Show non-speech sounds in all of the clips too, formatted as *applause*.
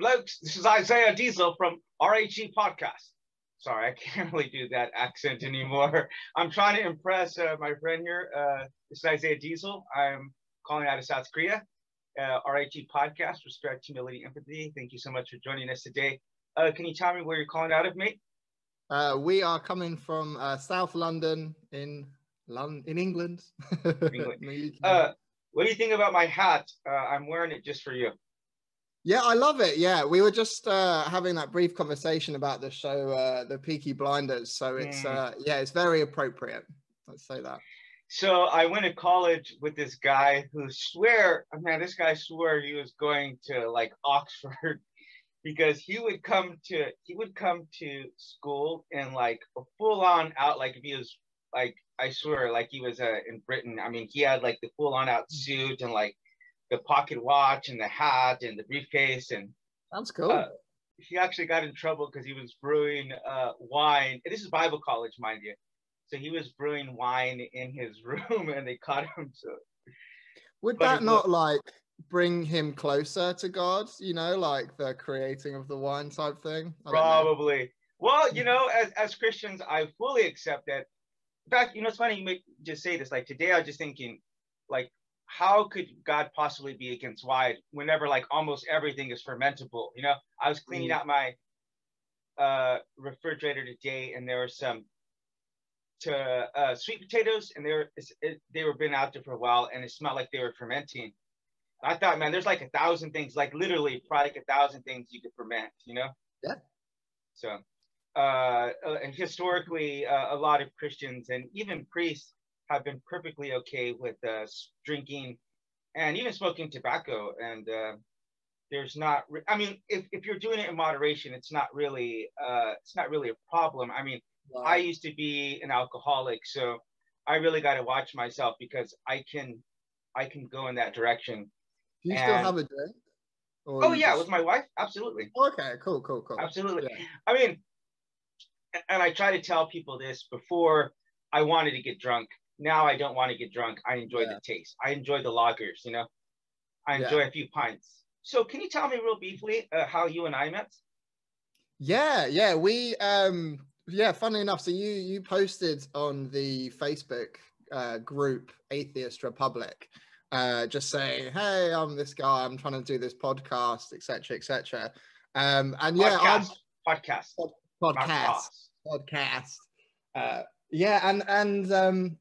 blokes. This is Isaiah Diesel from RHE Podcast. Sorry, I can't really do that accent anymore. I'm trying to impress uh, my friend here. Uh, this is Isaiah Diesel. I'm calling out of South Korea. Uh, RHE Podcast, Respect, Humility, Empathy. Thank you so much for joining us today. Uh, can you tell me where you're calling out of, mate? Uh, we are coming from uh, South London in London, in England. *laughs* England. uh, what do you think about my hat? Uh, I'm wearing it just for you. Yeah, I love it. Yeah, we were just uh, having that brief conversation about the show, uh, The Peaky Blinders. So it's mm. uh, yeah, it's very appropriate. Let's say that. So I went to college with this guy who swear, man, this guy swore he was going to like Oxford *laughs* because he would come to he would come to school in like a full on out like if he was like I swear like he was uh, in Britain. I mean, he had like the full on out suit and like the pocket watch and the hat and the briefcase and sounds cool. Uh, he actually got in trouble because he was brewing uh, wine. This is Bible college, mind you. So he was brewing wine in his *laughs* room, and they caught him. So would that not like bring him closer to God? You know, like the creating of the wine type thing. Probably. Well, you know, as as Christians, I fully accept that. In fact, you know, it's funny you just say this. Like today, I was just thinking, like how could God possibly be against wine whenever like almost everything is fermentable? You know, I was cleaning mm. out my uh, refrigerator today, and there were some to uh, sweet potatoes, and they were it, they were been out there for a while, and it smelled like they were fermenting. I thought, man, there's like a thousand things, like literally, probably like a thousand things you could ferment. You know? Yeah. So, uh, uh and historically, uh, a lot of Christians and even priests have been perfectly okay with uh, drinking and even smoking tobacco. And uh, there's not, re- I mean, if, if you're doing it in moderation, it's not really, uh, it's not really a problem. I mean, wow. I used to be an alcoholic, so I really got to watch myself because I can, I can go in that direction. Do you and, still have a drink? oh yeah, just... with my wife, absolutely. Okay, cool, cool, cool. Absolutely. Yeah. I mean, and I try to tell people this before I wanted to get drunk now I don't want to get drunk. I enjoy yeah. the taste. I enjoy the lagers, you know. I enjoy yeah. a few pints. So can you tell me real briefly uh, how you and I met? Yeah, yeah, we um yeah, funnily enough, so you you posted on the Facebook uh, group Atheist Republic, uh, just saying, "Hey, I'm this guy. I'm trying to do this podcast, etc., etc." Um, and yeah, podcast, podcast, podcast, podcast. Uh, yeah, and and um,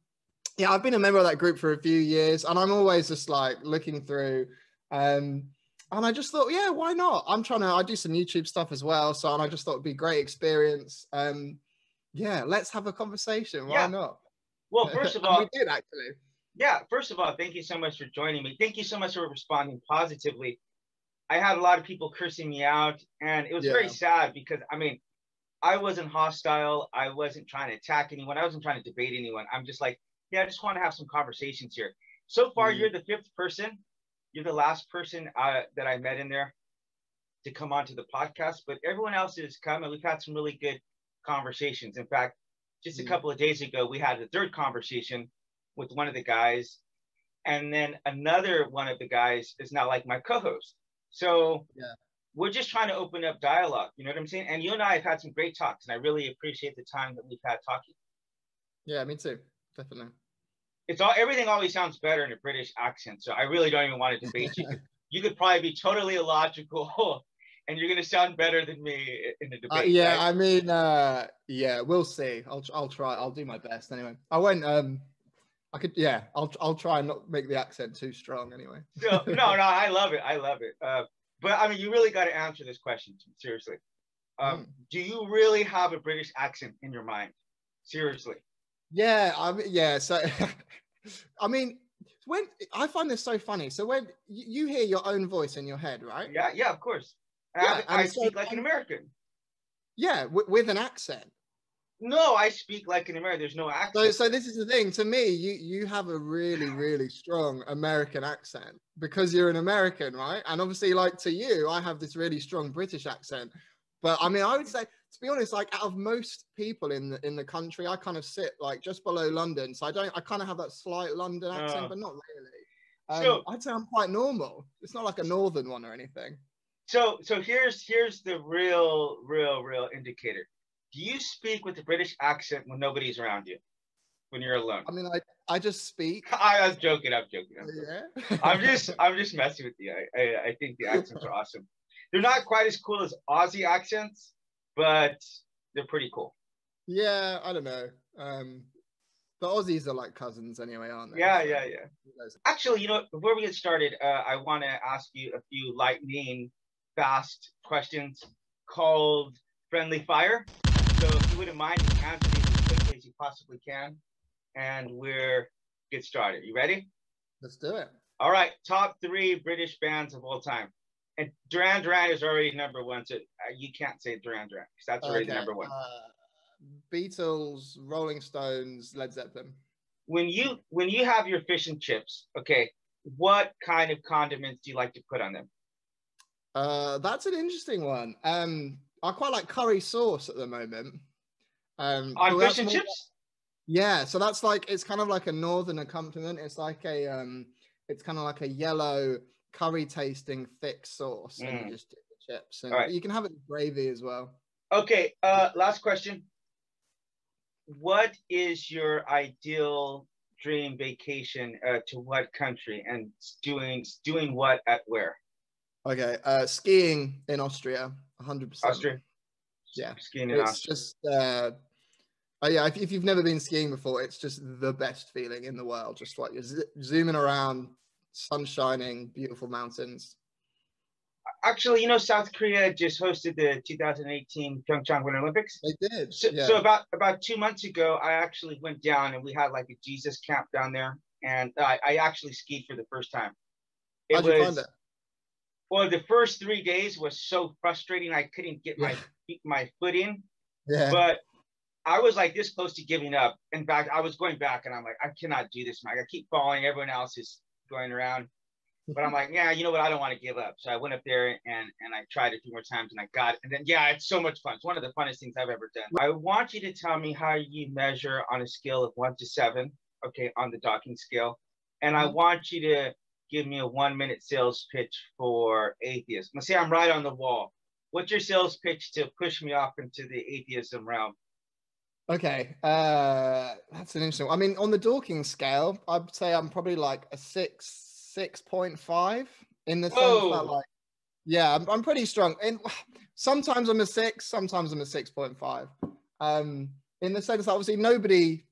yeah, I've been a member of that group for a few years, and I'm always just like looking through. Um, and I just thought, yeah, why not? I'm trying to. I do some YouTube stuff as well, so and I just thought it'd be a great experience. Um, yeah, let's have a conversation. Why yeah. not? Well, first of *laughs* all, we did actually. Yeah, first of all, thank you so much for joining me. Thank you so much for responding positively. I had a lot of people cursing me out, and it was yeah. very sad because I mean, I wasn't hostile. I wasn't trying to attack anyone. I wasn't trying to debate anyone. I'm just like, yeah, I just want to have some conversations here. So far, mm-hmm. you're the fifth person. You're the last person uh, that I met in there to come onto the podcast, but everyone else has come and we've had some really good conversations. In fact, just a mm-hmm. couple of days ago, we had a third conversation with one of the guys. And then another one of the guys is now like my co host. So yeah. we're just trying to open up dialogue. You know what I'm saying? And you and I have had some great talks, and I really appreciate the time that we've had talking. Yeah, me too definitely. It's all everything always sounds better in a British accent. So I really don't even want to debate you. *laughs* you could probably be totally illogical *laughs* and you're gonna sound better than me in the uh, debate. Uh, yeah, right? I mean, uh, yeah, we'll see. I'll I'll try. I'll do my best anyway. I won't. Um, I could. Yeah, I'll I'll try and not make the accent too strong anyway. *laughs* no, no, no. I love it. I love it. Uh, but I mean, you really got to answer this question seriously. Um, mm. Do you really have a British accent in your mind? Seriously. Yeah, I mean, yeah. So, *laughs* I mean, when I find this so funny. So when you hear your own voice in your head, right? Yeah, yeah, of course. Yeah, I, I speak so, like an um, American. Yeah, w- with an accent. No, I speak like an American. There's no accent. So, so this is the thing. To me, you you have a really, really strong American accent because you're an American, right? And obviously, like to you, I have this really strong British accent. But I mean, I would say to be honest, like out of most people in the in the country, I kind of sit like just below London, so I don't. I kind of have that slight London accent, uh, but not really. Um, so, I'd say I'm quite normal. It's not like a northern one or anything. So so here's here's the real real real indicator. Do you speak with a British accent when nobody's around you? When you're alone? I mean, I I just speak. *laughs* I, I'm joking. I'm joking. I'm, yeah. I'm *laughs* just I'm just messing with you. I, I I think the accents are awesome. They're not quite as cool as Aussie accents, but they're pretty cool. Yeah, I don't know. Um, the Aussies are like cousins anyway, aren't they? Yeah, yeah, yeah. Actually, you know, before we get started, uh, I want to ask you a few lightning fast questions called friendly fire. So if you wouldn't mind, answer these as quickly as you possibly can, and we're get started. You ready? Let's do it. All right, top three British bands of all time. And Duran Duran is already number one, so uh, you can't say Duran Duran because that's already okay. number one. Uh, Beatles, Rolling Stones, Led Zeppelin. When you when you have your fish and chips, okay, what kind of condiments do you like to put on them? Uh, that's an interesting one. Um, I quite like curry sauce at the moment. Um, on fish and chips. Yeah, so that's like it's kind of like a northern accompaniment. It's like a um, it's kind of like a yellow curry tasting thick sauce, mm. and you mm. just dip the chips, and right. you can have it with gravy as well. Okay, uh, last question what is your ideal dream vacation uh, to what country and doing doing what at where? Okay, uh, skiing in Austria, 100%. Austria. Yeah, skiing in Austria. it's Austria. just uh, oh yeah. If, if, you've never been skiing before, it's just the best feeling in the world. Just like you're zooming around, sun shining, beautiful mountains actually, you know, South Korea just hosted the 2018 Pyeongchang Winter Olympics. They did. So, yeah. so, about about two months ago, I actually went down and we had like a Jesus camp down there, and I, I actually skied for the first time. It How'd was, you find that? Well, the first three days was so frustrating. I couldn't get my *laughs* my foot in. Yeah. But I was like this close to giving up. In fact, I was going back, and I'm like, I cannot do this, Mike. I keep falling. Everyone else is going around. But I'm like, yeah, you know what? I don't want to give up. So I went up there and and I tried a few more times and I got it. And then yeah, it's so much fun. It's one of the funnest things I've ever done. I want you to tell me how you measure on a scale of one to seven, okay, on the Dawkins scale. And I mm-hmm. want you to give me a one minute sales pitch for atheism. Let's say I'm right on the wall. What's your sales pitch to push me off into the atheism realm? Okay, uh, that's an interesting. I mean, on the Dawkins scale, I'd say I'm probably like a six, six point five in the Whoa. sense that like yeah, I'm, I'm pretty strong. And *sighs* sometimes I'm a six, sometimes I'm a six point five. Um, in the sense that obviously nobody,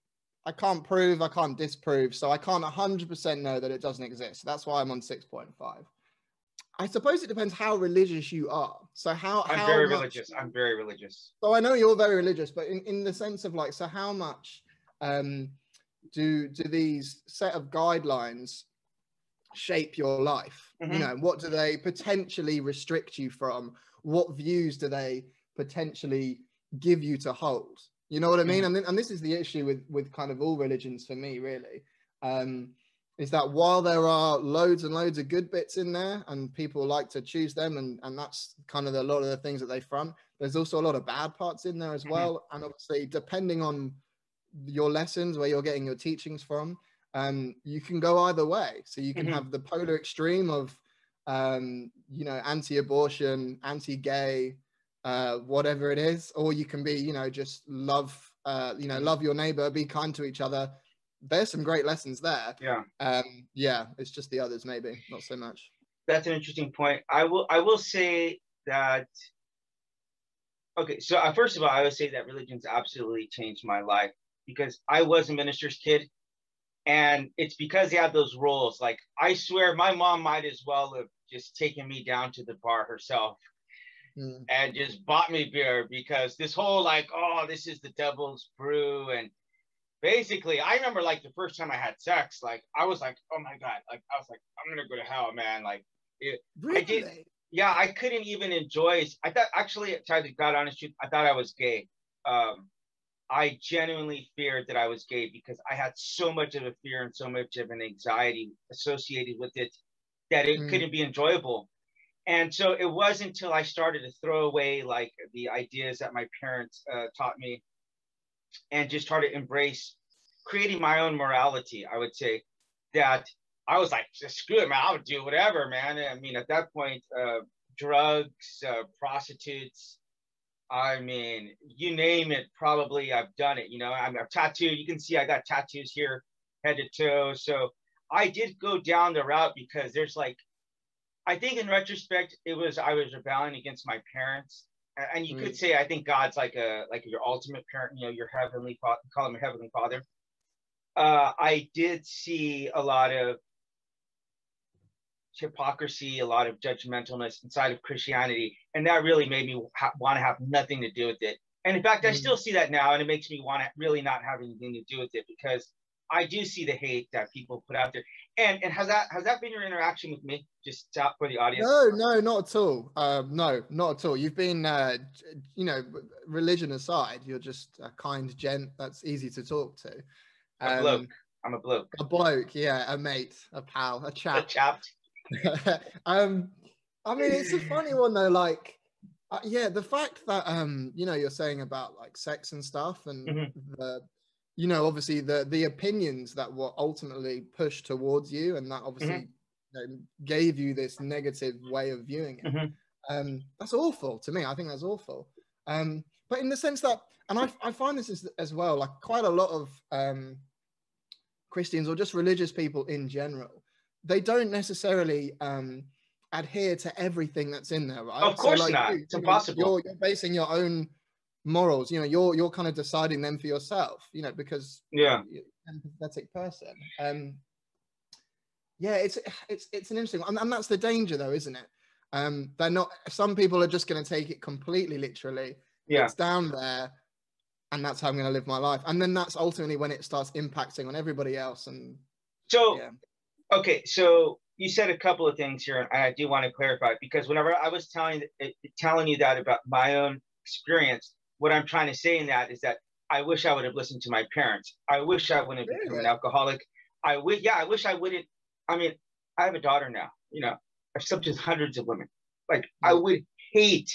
I can't prove, I can't disprove, so I can't 100% know that it doesn't exist. That's why I'm on 6.5. I suppose it depends how religious you are. So how I'm how very much, religious. I'm very religious. So I know you're very religious, but in, in the sense of like, so how much um, do do these set of guidelines shape your life? Mm-hmm. You know, what do they potentially restrict you from? What views do they potentially give you to hold? You know what I mean? Mm-hmm. And, and this is the issue with with kind of all religions for me, really. Um, is that while there are loads and loads of good bits in there and people like to choose them and, and that's kind of a lot of the things that they front there's also a lot of bad parts in there as mm-hmm. well and obviously depending on your lessons where you're getting your teachings from um, you can go either way. So you can mm-hmm. have the polar extreme of, um, you know, anti-abortion, anti-gay, uh, whatever it is, or you can be, you know, just love, uh, you know, love your neighbor, be kind to each other. There's some great lessons there. Yeah. Um, yeah, it's just the others maybe not so much. That's an interesting point. I will, I will say that. Okay, so uh, first of all, I would say that religion's absolutely changed my life because I was a minister's kid and it's because they have those rules. Like I swear, my mom might as well have just taken me down to the bar herself mm. and just bought me beer because this whole like, oh, this is the devil's brew and basically i remember like the first time i had sex like i was like oh my god like i was like i'm gonna go to hell man like it, really? i did yeah i couldn't even enjoy i thought actually to god honest truth i thought i was gay um I genuinely feared that I was gay because I had so much of a fear and so much of an anxiety associated with it that it mm. couldn't be enjoyable. And so it wasn't until I started to throw away like the ideas that my parents uh, taught me and just try to embrace creating my own morality, I would say that I was like, screw it, man, I would do whatever, man. I mean, at that point, uh, drugs, uh, prostitutes. I mean, you name it, probably I've done it. You know, I'm, I'm tattooed. You can see I got tattoos here, head to toe. So I did go down the route because there's like, I think in retrospect, it was I was rebelling against my parents, and you mm. could say I think God's like a like your ultimate parent. You know, your heavenly father. Call him a heavenly father. Uh, I did see a lot of hypocrisy, a lot of judgmentalness inside of Christianity, and that really made me ha- want to have nothing to do with it. And in fact, mm-hmm. I still see that now, and it makes me want to really not have anything to do with it because I do see the hate that people put out there. And and has that has that been your interaction with me? Just for the audience. No, no, not at all. Um, no, not at all. You've been, uh, you know, religion aside, you're just a kind gent that's easy to talk to. Um, a bloke. I'm a bloke. A bloke, yeah, a mate, a pal, a chap. A chap. *laughs* um, I mean, it's a funny one though. Like, uh, yeah, the fact that um, you know, you're saying about like sex and stuff, and mm-hmm. the, you know, obviously the the opinions that were ultimately pushed towards you, and that obviously mm-hmm. you know, gave you this negative way of viewing it. Mm-hmm. Um, that's awful to me. I think that's awful. Um, but in the sense that, and I, I find this as, as well, like quite a lot of um, Christians or just religious people in general they don't necessarily um, adhere to everything that's in there, right? Of course so, like, not. You, it's impossible. You're, you're basing your own morals. You know, you're you're kind of deciding them for yourself. You know, because yeah, you're an empathetic person. Um, yeah, it's it's it's an interesting one, and, that's the danger, though, isn't it? Um, they're not. Some people are just going to take it completely literally. Yeah, it's down there, and that's how I'm going to live my life. And then that's ultimately when it starts impacting on everybody else. And so, yeah. Okay, so you said a couple of things here, and I do want to clarify because whenever I was telling telling you that about my own experience, what I'm trying to say in that is that I wish I would have listened to my parents. I wish I wouldn't have become an alcoholic. I would, yeah, I wish I wouldn't. I mean, I have a daughter now. You know, I've slept with hundreds of women. Like, I would hate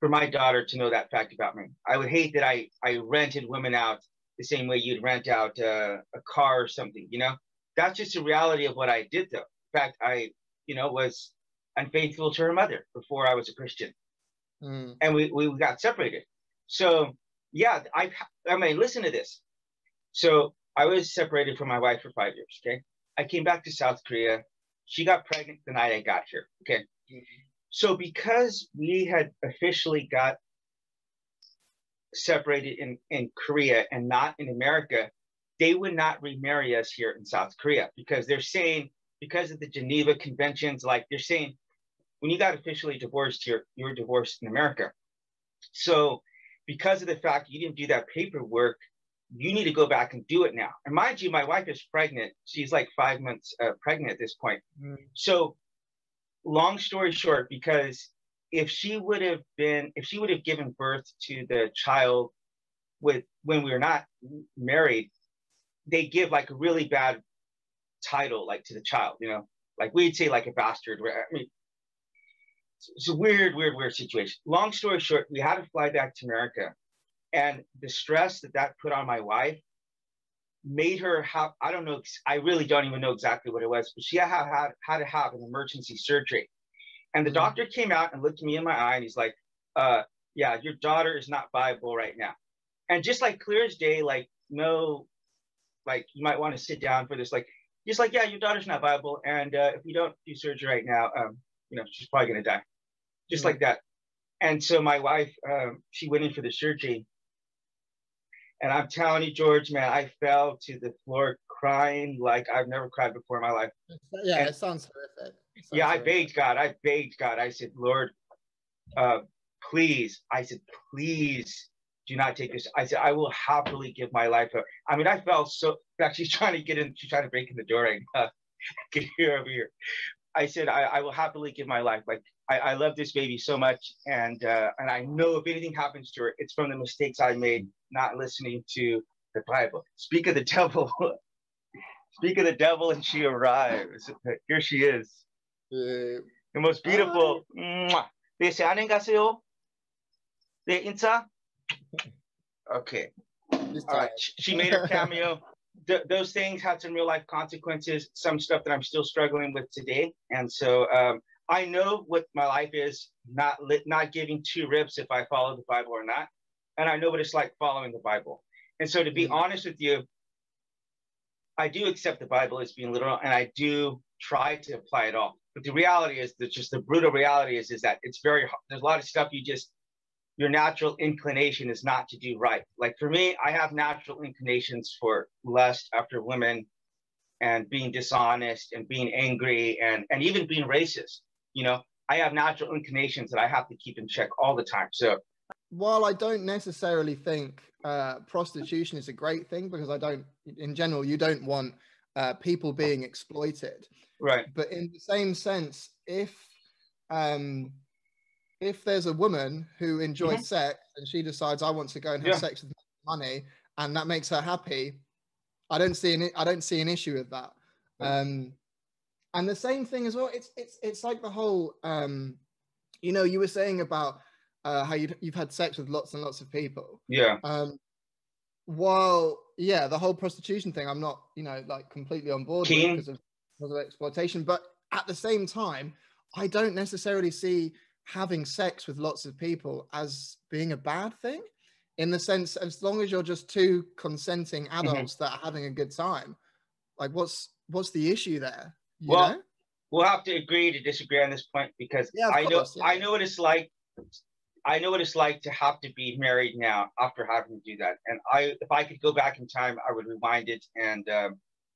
for my daughter to know that fact about me. I would hate that I I rented women out the same way you'd rent out uh, a car or something. You know, that's just the reality of what I did, though. In fact, I, you know, was unfaithful to her mother before I was a Christian, mm. and we we got separated. So yeah, I I mean, listen to this. So I was separated from my wife for five years. Okay, I came back to South Korea. She got pregnant the night I got here. Okay, so because we had officially got separated in in Korea and not in America, they would not remarry us here in South Korea because they're saying, because of the Geneva Conventions, like they're saying, when you got officially divorced here, you were divorced in America. So, because of the fact you didn't do that paperwork, you need to go back and do it now. And mind you, my wife is pregnant. She's like five months uh, pregnant at this point. Mm. So, long story short, because if she would have been, if she would have given birth to the child with when we were not married, they give like a really bad title like to the child, you know, like we'd say like a bastard. I mean, it's a weird, weird, weird situation. Long story short, we had to fly back to America, and the stress that that put on my wife made her have I don't know I really don't even know exactly what it was, but she had had, had to have an emergency surgery, and the mm-hmm. doctor came out and looked me in my eye and he's like, uh, "Yeah, your daughter is not viable right now," and just like clear as day, like no like you might want to sit down for this like just like yeah your daughter's not viable and uh, if you don't do surgery right now um, you know she's probably going to die just like that and so my wife um, she went in for the surgery and i'm telling you george man i fell to the floor crying like i've never cried before in my life yeah and, it sounds horrific it sounds yeah horrific. i begged god i begged god i said lord uh, please i said please do not take this. I said, I will happily give my life up. I mean, I felt so, fact, she's trying to get in, she's trying to break in the door right now. *laughs* get here over here. I said, I, I, will happily give my life. Like, I, I love this baby so much. And, uh, and I know if anything happens to her, it's from the mistakes I made not listening to the Bible. Speak of the devil. *laughs* Speak of the devil, and she arrives. Here she is. Uh, the most beautiful. Uh, 네, 안녕하세요. 네, 인사. Okay. All right. She made her cameo. *laughs* Th- those things had some real life consequences, some stuff that I'm still struggling with today. And so um, I know what my life is, not not giving two rips if I follow the Bible or not, and I know what it's like following the Bible. And so, to be mm-hmm. honest with you, I do accept the Bible as being literal, and I do try to apply it all. But the reality is that just the brutal reality is is that it's very hard. There's a lot of stuff you just your natural inclination is not to do right. Like for me, I have natural inclinations for lust after women and being dishonest and being angry and, and even being racist. You know, I have natural inclinations that I have to keep in check all the time. So while I don't necessarily think uh, prostitution is a great thing because I don't, in general, you don't want uh, people being exploited. Right. But in the same sense, if um, if there's a woman who enjoys mm-hmm. sex and she decides I want to go and have yeah. sex with money and that makes her happy, I don't see an I don't see an issue with that. Um, and the same thing as well. It's it's it's like the whole um, you know you were saying about uh, how you you've had sex with lots and lots of people. Yeah. Um, while yeah, the whole prostitution thing, I'm not you know like completely on board because of, because of exploitation, but at the same time, I don't necessarily see having sex with lots of people as being a bad thing in the sense as long as you're just two consenting mm-hmm. adults mm-hmm. that are having a good time like what's what's the issue there well know? we'll have to agree to disagree on this point because yeah, i know yeah. i know what it's like i know what it's like to have to be married now after having to do that and i if i could go back in time i would rewind it and um,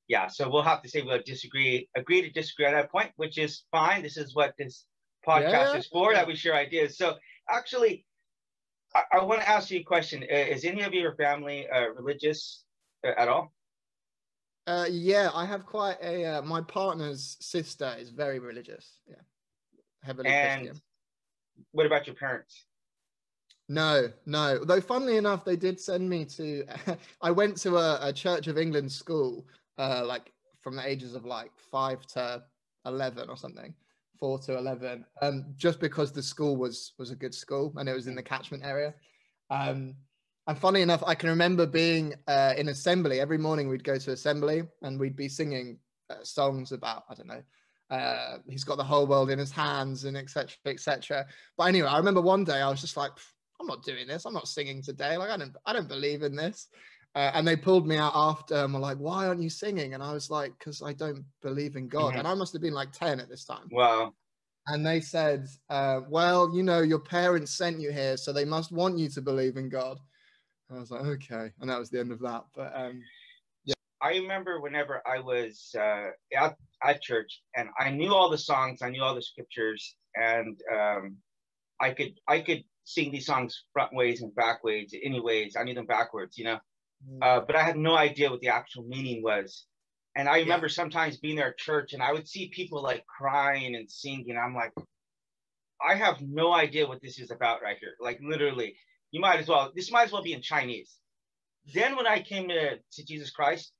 yeah so we'll have to say we'll disagree agree to disagree on that point which is fine this is what this podcast yeah. is for that we share ideas. So actually, I, I want to ask you a question. Uh, is any of your family uh, religious uh, at all? Uh, yeah, I have quite a. Uh, my partner's sister is very religious. Yeah, heavily and Christian. What about your parents? No, no. Though, funnily enough, they did send me to. *laughs* I went to a, a Church of England school, uh, like from the ages of like five to eleven or something four to eleven, um, just because the school was was a good school and it was in the catchment area. Um, and funny enough, I can remember being uh, in assembly every morning. We'd go to assembly and we'd be singing uh, songs about I don't know. Uh, he's got the whole world in his hands and etc. etc. But anyway, I remember one day I was just like, I'm not doing this. I'm not singing today. Like I don't I don't believe in this. Uh, and they pulled me out after and were like, why aren't you singing? And I was like, because I don't believe in God. Mm-hmm. And I must have been like 10 at this time. Wow. And they said, uh, well, you know, your parents sent you here, so they must want you to believe in God. I was like, okay. And that was the end of that. But um, yeah. I remember whenever I was uh, at, at church and I knew all the songs, I knew all the scriptures, and um, I could I could sing these songs front ways and back ways, any ways. I knew them backwards, you know. Mm. uh, but I had no idea what the actual meaning was. And I remember yeah. sometimes being there at church and I would see people like crying and singing. I'm like, I have no idea what this is about right here. Like literally, you might as well, this might as well be in Chinese. Then when I came to, to Jesus Christ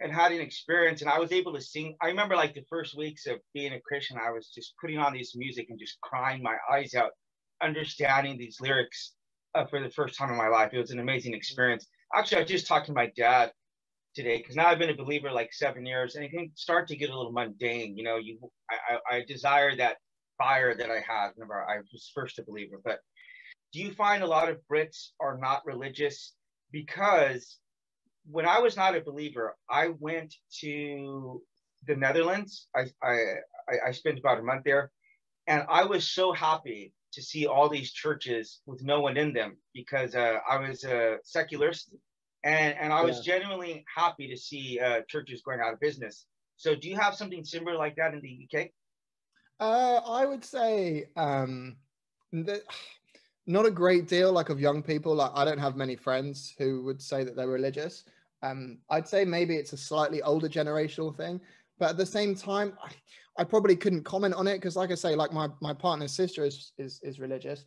and had an experience and I was able to sing, I remember like the first weeks of being a Christian, I was just putting on this music and just crying my eyes out, understanding these lyrics uh, for the first time in my life. It was an amazing experience actually, I just talked to my dad today because now I've been a believer like seven years, and it can start to get a little mundane. You know, you I, I, I desire that fire that I had whenever I was first a believer. But do you find a lot of Brits are not religious because when I was not a believer, I went to the Netherlands. I I I spent about a month there, and I was so happy to see all these churches with no one in them because uh, I was a secularist and, and I was yeah. genuinely happy to see uh, churches going out of business. So, do you have something similar like that in the UK? Uh, I would say um, that not a great deal like of young people. Like I don't have many friends who would say that they're religious. Um, I'd say maybe it's a slightly older generational thing, but at the same time, I, I probably couldn't comment on it because, like I say, like my my partner's sister is is is religious.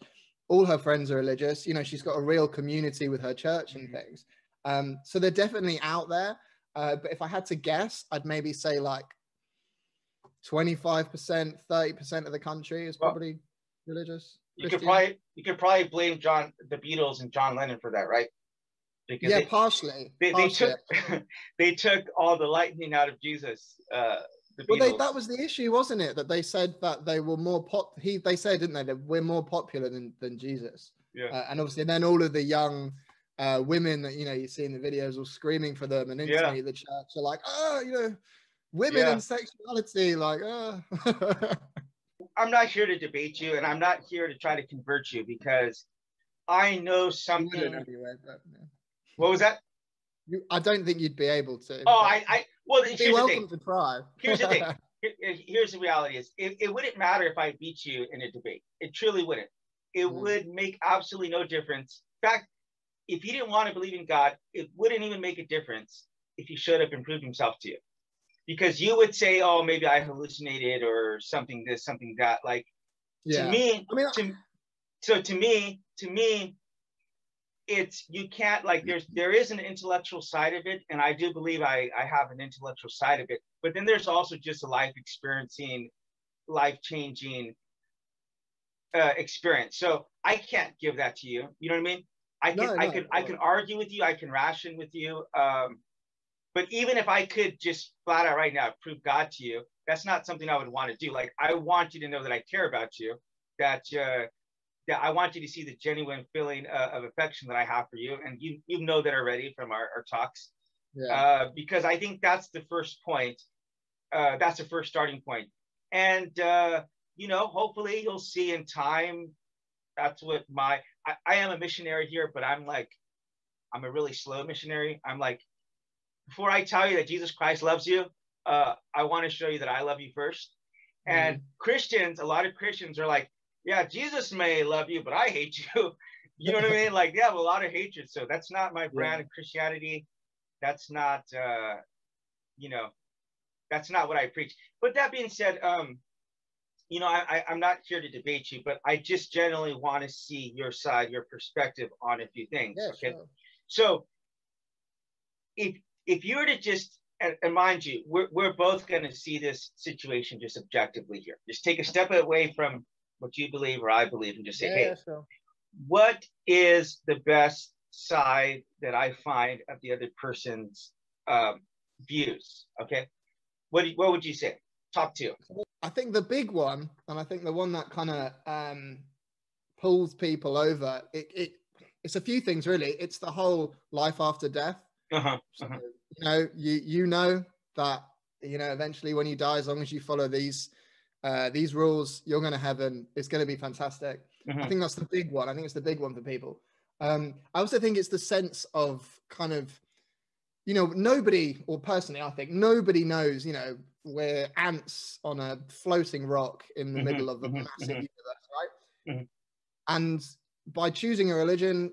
All her friends are religious. You know, she's got a real community with her church and mm-hmm. things. Um, so they're definitely out there. Uh, but if I had to guess, I'd maybe say like 25%, 30% of the country is probably well, religious. You could probably you could probably blame John the Beatles and John Lennon for that, right? Because yeah, they, partially. They, partially. took *laughs* they took all the lightning out of Jesus. Uh, The well, they, that was the issue, wasn't it? That they said that they were more pop. He they said, didn't they? That we're more popular than than Jesus. Yeah. Uh, and obviously, then all of the young uh, women that you know you see in the videos all screaming for them and instantly yeah. the church are like, oh, you know, women yeah. and sexuality, like, oh. *laughs* I'm not here to debate you, and I'm not here to try to convert you because I know something. Anyway, but, yeah. What was that? You, I don't think you'd be able to. Oh, I, I well, here's be welcome the thing. to try. here's the thing. *laughs* Here, here's the reality: is it, it wouldn't matter if I beat you in a debate. It truly wouldn't. It mm. would make absolutely no difference. In fact, if he didn't want to believe in God, it wouldn't even make a difference if he showed up and proved himself to you. Because you would say, oh, maybe I hallucinated or something this, something that. Like yeah. to me, I mean, to, so to me, to me, it's you can't like there's there is an intellectual side of it, and I do believe I, I have an intellectual side of it, but then there's also just a life experiencing, life changing uh, experience. So I can't give that to you. You know what I mean? I can, no, I can, no. I can argue with you. I can ration with you. Um, but even if I could just flat out right now prove God to you, that's not something I would want to do. Like I want you to know that I care about you, that uh, that I want you to see the genuine feeling uh, of affection that I have for you, and you you know that already from our, our talks. Yeah. Uh, because I think that's the first point. Uh, that's the first starting point, and uh, you know, hopefully you'll see in time. That's what my I, I am a missionary here, but I'm like, I'm a really slow missionary. I'm like, before I tell you that Jesus Christ loves you, uh, I want to show you that I love you 1st mm-hmm. And Christians, a lot of Christians are like, yeah, Jesus may love you, but I hate you. *laughs* you know what I mean? Like they have a lot of hatred. So that's not my brand yeah. of Christianity. That's not, uh, you know, that's not what I preach. But that being said, um, you know, I, I, am not here to debate you, but I just generally want to see your side, your perspective on a few things. Yeah, okay. Sure. So if if you were to just and, and mind you, we're, we're both going to see this situation just objectively here. Just take a step away from what you believe or I believe and just say, yeah, hey, sure. what is the best side that I find of the other person's um, views? Okay. What, what would you say? Top two. I think the big one, and I think the one that kind of um, pulls people over, it, it it's a few things really. It's the whole life after death. Uh-huh. uh-huh. You know, you you know that you know eventually when you die, as long as you follow these uh, these rules, you're going to heaven. It's going to be fantastic. Mm-hmm. I think that's the big one. I think it's the big one for people. Um, I also think it's the sense of kind of, you know, nobody, or personally, I think nobody knows, you know, we're ants on a floating rock in the mm-hmm. middle of a mm-hmm. massive mm-hmm. universe, right? Mm-hmm. And by choosing a religion,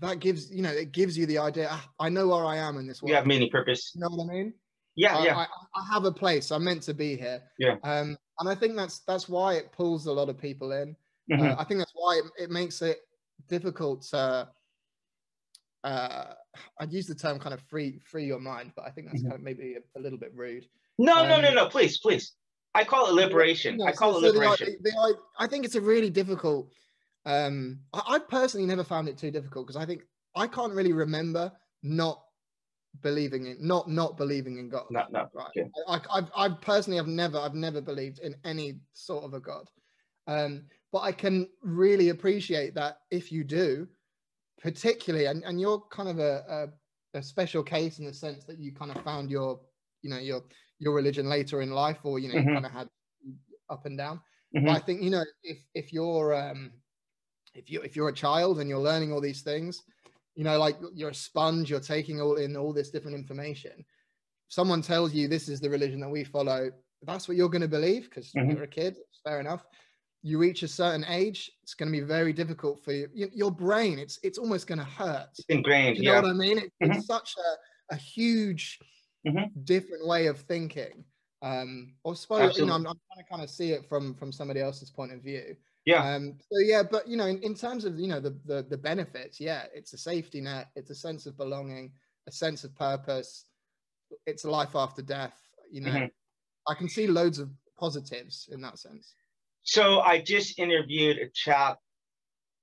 that gives, you know, it gives you the idea, ah, I know where I am in this world. You have meaning, purpose. You know what I mean? Yeah, I, yeah. I, I, have a place. I'm meant to be here. Yeah. Um, and I think that's that's why it pulls a lot of people in. Uh, mm-hmm. Uh, I think that's why it, it makes it difficult to. Uh, I'd use the term kind of free free your mind, but I think that's mm-hmm. kind of maybe a, a, little bit rude. No, um, no, no, no. Please, please. I call it liberation. No, I call so, it liberation. the, the, I think it's a really difficult. Um, I, I personally never found it too difficult because I think I can't really remember not believing in not not believing in God. No, no. Right. Yeah. I, I, I personally have never I've never believed in any sort of a God. Um, but I can really appreciate that if you do, particularly, and, and you're kind of a, a, a special case in the sense that you kind of found your, you know, your your religion later in life, or you know, mm-hmm. you kind of had up and down. Mm-hmm. But I think you know, if if you're um, if you if you're a child and you're learning all these things, you know like you're a sponge you're taking all in all this different information someone tells you this is the religion that we follow that's what you're going to believe because mm-hmm. you're a kid fair enough you reach a certain age it's going to be very difficult for you, your brain it's it's almost going to hurt it's ingrained you know yeah. what i mean it, mm-hmm. it's such a, a huge mm-hmm. different way of thinking um or suppose you know I'm, I'm trying to kind of see it from from somebody else's point of view yeah. Um, so yeah, but you know, in, in terms of you know the, the the benefits, yeah, it's a safety net, it's a sense of belonging, a sense of purpose. It's a life after death. You know, mm-hmm. I can see loads of positives in that sense. So I just interviewed a chap,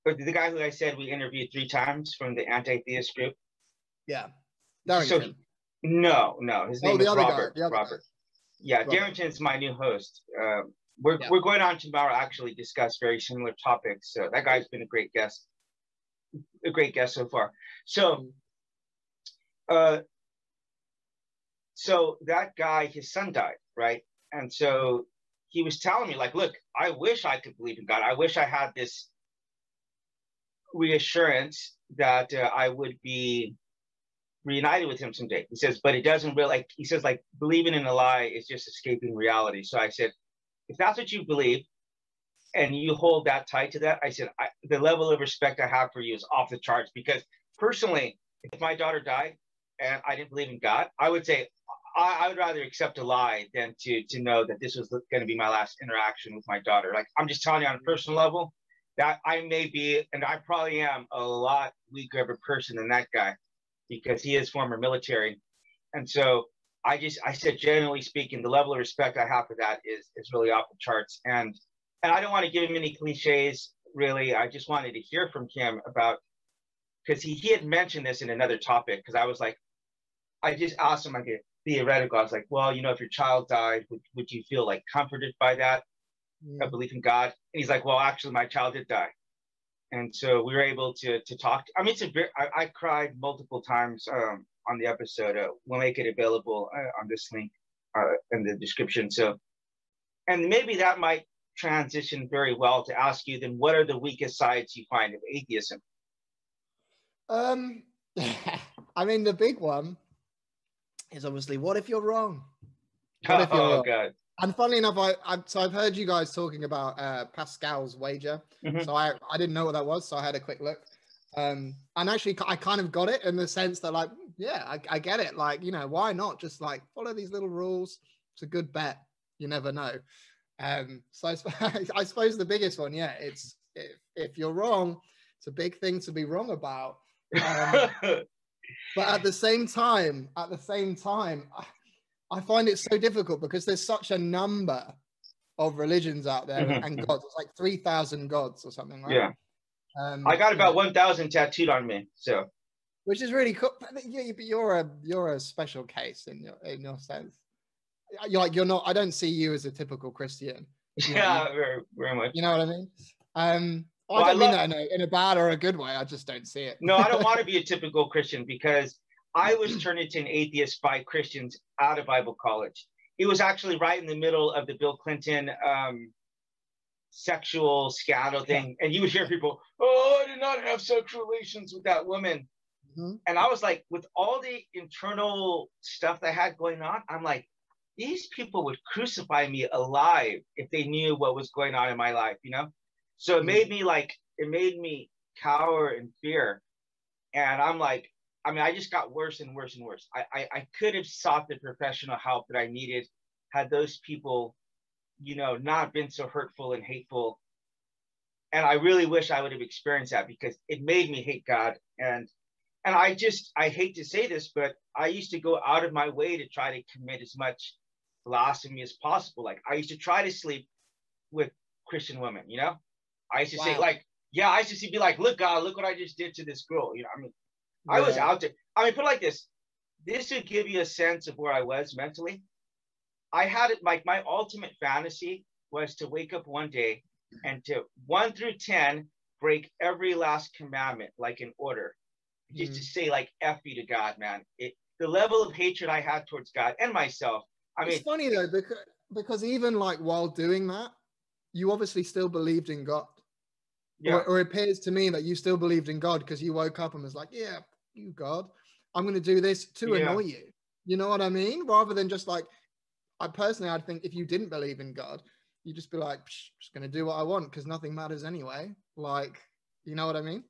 the guy who I said we interviewed three times from the anti-theist group. Yeah. Darrington. So no, no, his oh, name oh, is Robert. Guy, Robert. Yeah, right. Darrington's my new host. Uh, we're, yeah. we're going on tomorrow actually discuss very similar topics. So that guy's been a great guest, a great guest so far. So, uh, so that guy, his son died, right? And so he was telling me, like, look, I wish I could believe in God. I wish I had this reassurance that uh, I would be reunited with him someday. He says, but it doesn't really like he says, like believing in a lie is just escaping reality. So I said, if that's what you believe and you hold that tight to that, I said, I, the level of respect I have for you is off the charts because personally, if my daughter died and I didn't believe in God, I would say I, I would rather accept a lie than to to know that this was going to be my last interaction with my daughter. Like I'm just telling you on a personal level that I may be, and I probably am a lot weaker of a person than that guy because he is former military. And so I just I said generally speaking, the level of respect I have for that is is really off the charts. And and I don't want to give him any cliches really. I just wanted to hear from him about because he, he had mentioned this in another topic because I was like, I just asked him like a theoretical. I was like, well, you know, if your child died, would, would you feel like comforted by that? Mm. A belief in God? And he's like, well, actually, my child did die and so we were able to to talk. I mean, it's a very. I, I cried multiple times um, on the episode. Uh, we'll make it available uh, on this link uh, in the description. So, and maybe that might transition very well to ask you. Then, what are the weakest sides you find of atheism? Um, *laughs* I mean, the big one is obviously, what if you're wrong? What if *laughs* you're oh, wrong? God. And funnily enough, I, I so I've heard you guys talking about uh, Pascal's wager. Mm-hmm. So I I didn't know what that was, so I had a quick look. Um, and actually, I kind of got it in the sense that like, yeah, I, I get it. Like, you know, why not just like follow these little rules? It's a good bet. You never know. Um, so I, *laughs* I suppose the biggest one, yeah, it's if, if you're wrong, it's a big thing to be wrong about. Um, *laughs* but at the same time, at the same time, I find it so difficult because there's such a number of religions out there mm-hmm. and gods. It's like three thousand gods or something, right? Yeah. Um, I got about one thousand tattooed on me, so. Which is really cool. But you're a you're a special case in your in your sense. You're like you're not. I don't see you as a typical Christian. You know, yeah, very, very much. You know what I mean? Um, well, I don't I mean love, that in a, in a bad or a good way. I just don't see it. no, I don't *laughs* want to be a typical Christian because I was turned into an atheist by Christians out of Bible college. It was actually right in the middle of the Bill Clinton um, sexual scandal thing. And you would hear people, oh, I did not have sexual relations with that woman. Mm-hmm. And I was like, with all the internal stuff that I had going on, I'm like, these people would crucify me alive if they knew what was going on in my life, you know? So it made me like, it made me cower in fear. And I'm like, I mean, I just got worse and worse and worse. I, I, I could have sought the professional help that I needed had those people, you know, not been so hurtful and hateful. And I really wish I would have experienced that because it made me hate God. And and I just I hate to say this, but I used to go out of my way to try to commit as much blasphemy as possible. Like I used to try to sleep with Christian women, you know? I used to wow. say like, yeah, I used to be like, look, God, look what I just did to this girl. You know, I mean, yeah. I was out there. I mean, put it like this. This should give you a sense of where I was mentally. I had it like my ultimate fantasy was to wake up one day and to one through 10 break every last commandment like in order. Just mm. to say like F you to God, man. It the level of hatred I had towards God and myself. I mean it's funny though, because because even like while doing that, you obviously still believed in God. Yeah. Or, or, it appears to me that you still believed in God because you woke up and was like, yeah, you God, I'm going to do this to yeah. annoy you. You know what I mean? Rather than just like, I personally, I'd think if you didn't believe in God, you'd just be like, just going to do what I want because nothing matters anyway. Like, you know what I mean?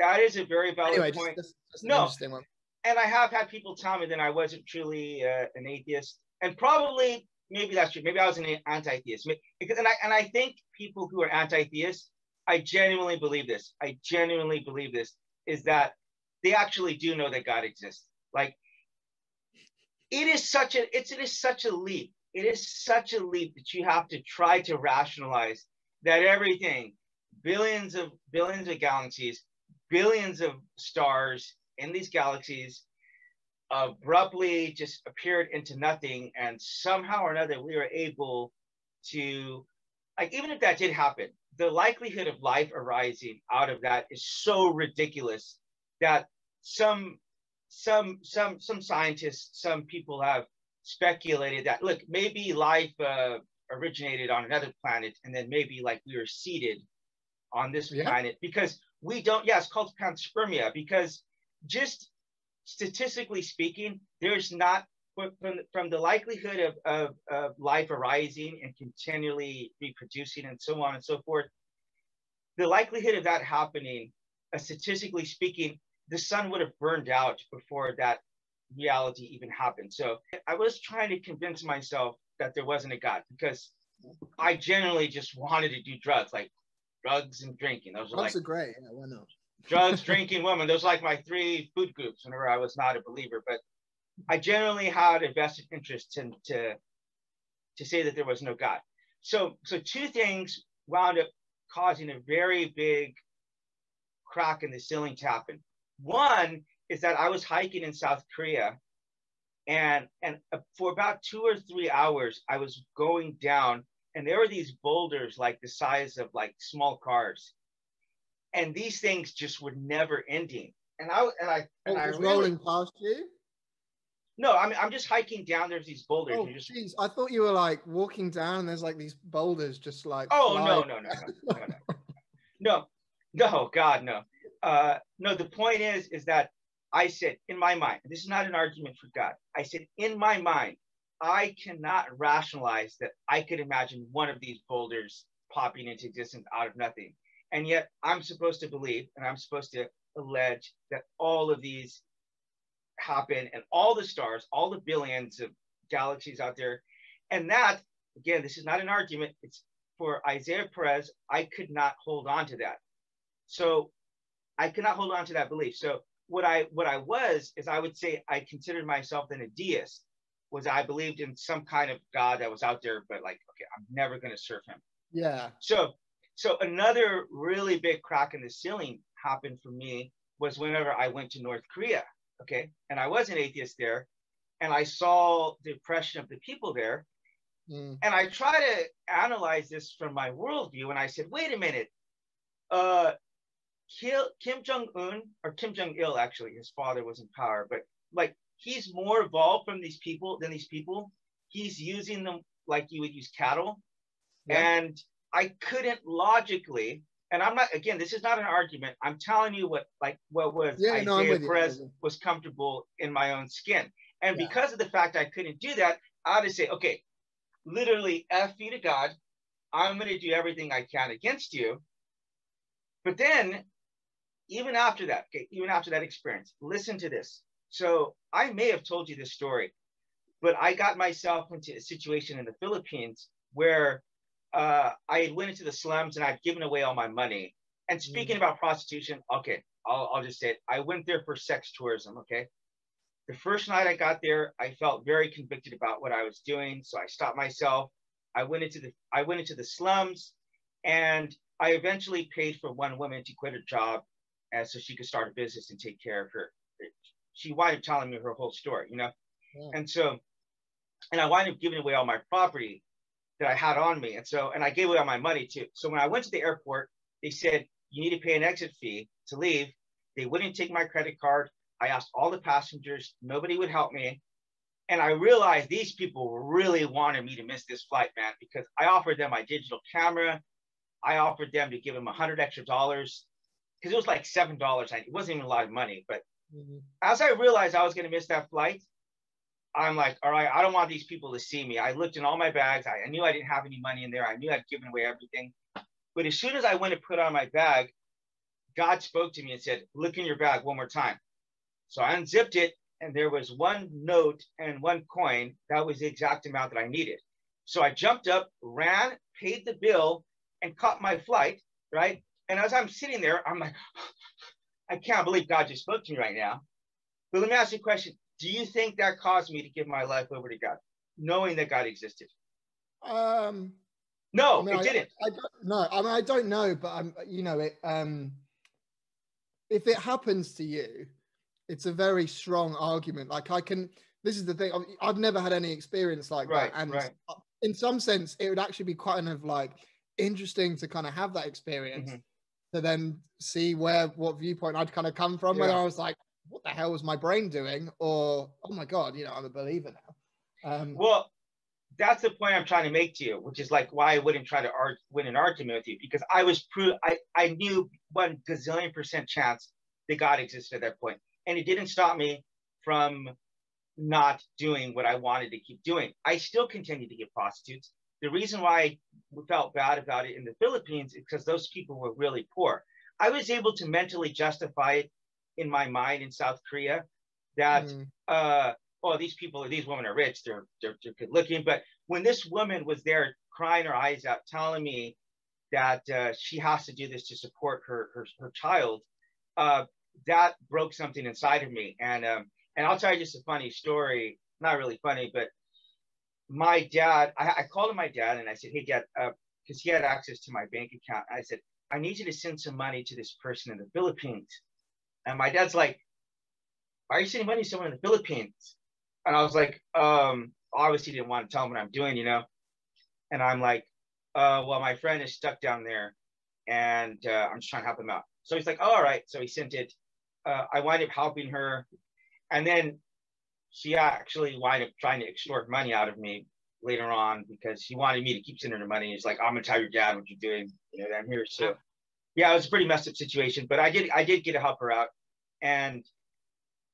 That is a very valid anyway, point. Just, just, just no, and I have had people tell me that I wasn't truly uh, an atheist, and probably maybe that's true. Maybe I was an anti-theist. Because, and I and I think people who are anti-theist, I genuinely believe this. I genuinely believe this is that they actually do know that God exists. Like it is such a it's it is such a leap. It is such a leap that you have to try to rationalize that everything, billions of billions of galaxies, billions of stars in these galaxies, abruptly just appeared into nothing. And somehow or another, we were able to, like, even if that did happen, the likelihood of life arising out of that is so ridiculous that some some some some scientists some people have speculated that look maybe life uh, originated on another planet and then maybe like we were seeded on this yeah. planet because we don't yeah it's called panspermia because just statistically speaking there's not from, from the likelihood of, of, of life arising and continually reproducing and so on and so forth the likelihood of that happening uh, statistically speaking the sun would have burned out before that reality even happened. So i was trying to convince myself that there wasn't a god because I generally just wanted to do drugs, like drugs and drinking. Those are like, are great. Yeah, why not? drugs, *laughs* drinking, women. Those are like my three food groups whenever I was not a believer. But I generally had a vested interest in, to to say that there was no God. So so two things wound up causing a very big crack in the ceiling to happen. One is that I was hiking in South Korea and and uh, for about two or three hours i was going down and there were these boulders like the size of like small cars. And these things just were never ending. And i and i and was I really, rolling past you? No I'm i'm just hiking down there's these boulders oh, just, geez. i thought you were like walking down and there's like these boulders just like oh no no, no no no no. No no god no. Uh no the point is is that i said in my mind this is not an argument for god. I said in my mind I cannot rationalize that I could imagine one of these boulders popping into existence out of nothing. And yet I'm supposed to believe and I'm supposed to allege that all of these happen and all the stars, all the billions of galaxies out there. And that, again, this is not an argument. It's for Isaiah Perez. I could not hold on to that. So I could not hold on to that belief. So what I what I was is I would say I considered myself then a deist. Was I believed in some kind of God that was out there, but like, okay, I'm never gonna serve him. Yeah. So so another really big crack in the ceiling happened for me was whenever I went to North Korea. Okay. And I was an atheist there and I saw the oppression of the people there. Mm. And I try to analyze this from my worldview. And I said, wait a minute. Uh, Kim Jong Un or Kim Jong Il, actually, his father was in power, but like he's more evolved from these people than these people. He's using them like you would use cattle, yeah. and I couldn't logically. And I'm not again. This is not an argument. I'm telling you what like what was yeah, Isaiah no, Perez was comfortable in my own skin, and yeah. because of the fact I couldn't do that, I had to say, okay, literally, f you to God. I'm going to do everything I can against you. But then even after that, okay, even after that experience, listen to this. So I may have told you this story, but I got myself into a situation in the Philippines where uh, I had went into the slums and I'd given away all my money. And speaking mm-hmm. about prostitution, okay, I'll, I'll just say it. I went there for sex tourism. Okay. The first night I got there, I felt very convicted about what I was doing. So I stopped myself. I went into the I went into the slums and I eventually paid for one woman to quit her job and so she could start a business and take care of her. She wound up telling me her whole story, you know, yeah. and so, and I wound up giving away all my property that I had on me, and so, and I gave away all my money too. So when I went to the airport, they said you need to pay an exit fee to leave. They wouldn't take my credit card. I asked all the passengers, nobody would help me. And I realized these people really wanted me to miss this flight, man, because I offered them my digital camera. I offered them to give them a hundred extra dollars because it was like seven dollars. It wasn't even a lot of money, but mm-hmm. as I realized I was going to miss that flight, I'm like, all right, I don't want these people to see me. I looked in all my bags. I, I knew I didn't have any money in there. I knew I'd given away everything. But as soon as I went to put on my bag, God spoke to me and said, "Look in your bag one more time." So I unzipped it, and there was one note and one coin. That was the exact amount that I needed. So I jumped up, ran, paid the bill, and caught my flight. Right. And as I'm sitting there, I'm like, I can't believe God just spoke to me right now. But let me ask you a question. Do you think that caused me to give my life over to God, knowing that God existed? Um, no, I mean, it I, didn't. I, I no, I mean, I don't know, but I'm, you know, it, um, if it happens to you, it's a very strong argument. Like I can, this is the thing. I've never had any experience like right, that, and right. in some sense, it would actually be quite kind of like interesting to kind of have that experience. Mm-hmm. To then see where what viewpoint I'd kind of come from, yeah. whether I was like, "What the hell was my brain doing?" or "Oh my god, you know, I'm a believer now." Um, well, that's the point I'm trying to make to you, which is like why I wouldn't try to argue, win an argument with you because I was pro- I, I knew one gazillion percent chance that God existed at that point and it didn't stop me from not doing what I wanted to keep doing. I still continued to get prostitutes. The reason why I felt bad about it in the Philippines is because those people were really poor. I was able to mentally justify it in my mind in South Korea that, mm. uh, oh, these people, these women are rich, they're, they're, they're good looking. But when this woman was there crying her eyes out, telling me that uh, she has to do this to support her, her, her child, uh, that broke something inside of me. And um, and I'll tell you just a funny story. Not really funny, but my dad. I, I called my dad and I said, "Hey, dad," because uh, he had access to my bank account. I said, "I need you to send some money to this person in the Philippines." And my dad's like, "Why are you sending money to someone in the Philippines?" And I was like, um, obviously didn't want to tell him what I'm doing, you know. And I'm like, uh, well, my friend is stuck down there, and uh, I'm just trying to help him out. So he's like, oh, all right. So he sent it uh, I wind up helping her, and then she actually wind up trying to extort money out of me later on because she wanted me to keep sending her money. He's like, I'm gonna tell your dad what you're doing. You know, I'm here. So yeah, it was a pretty messed up situation, but I did I did get to help her out. And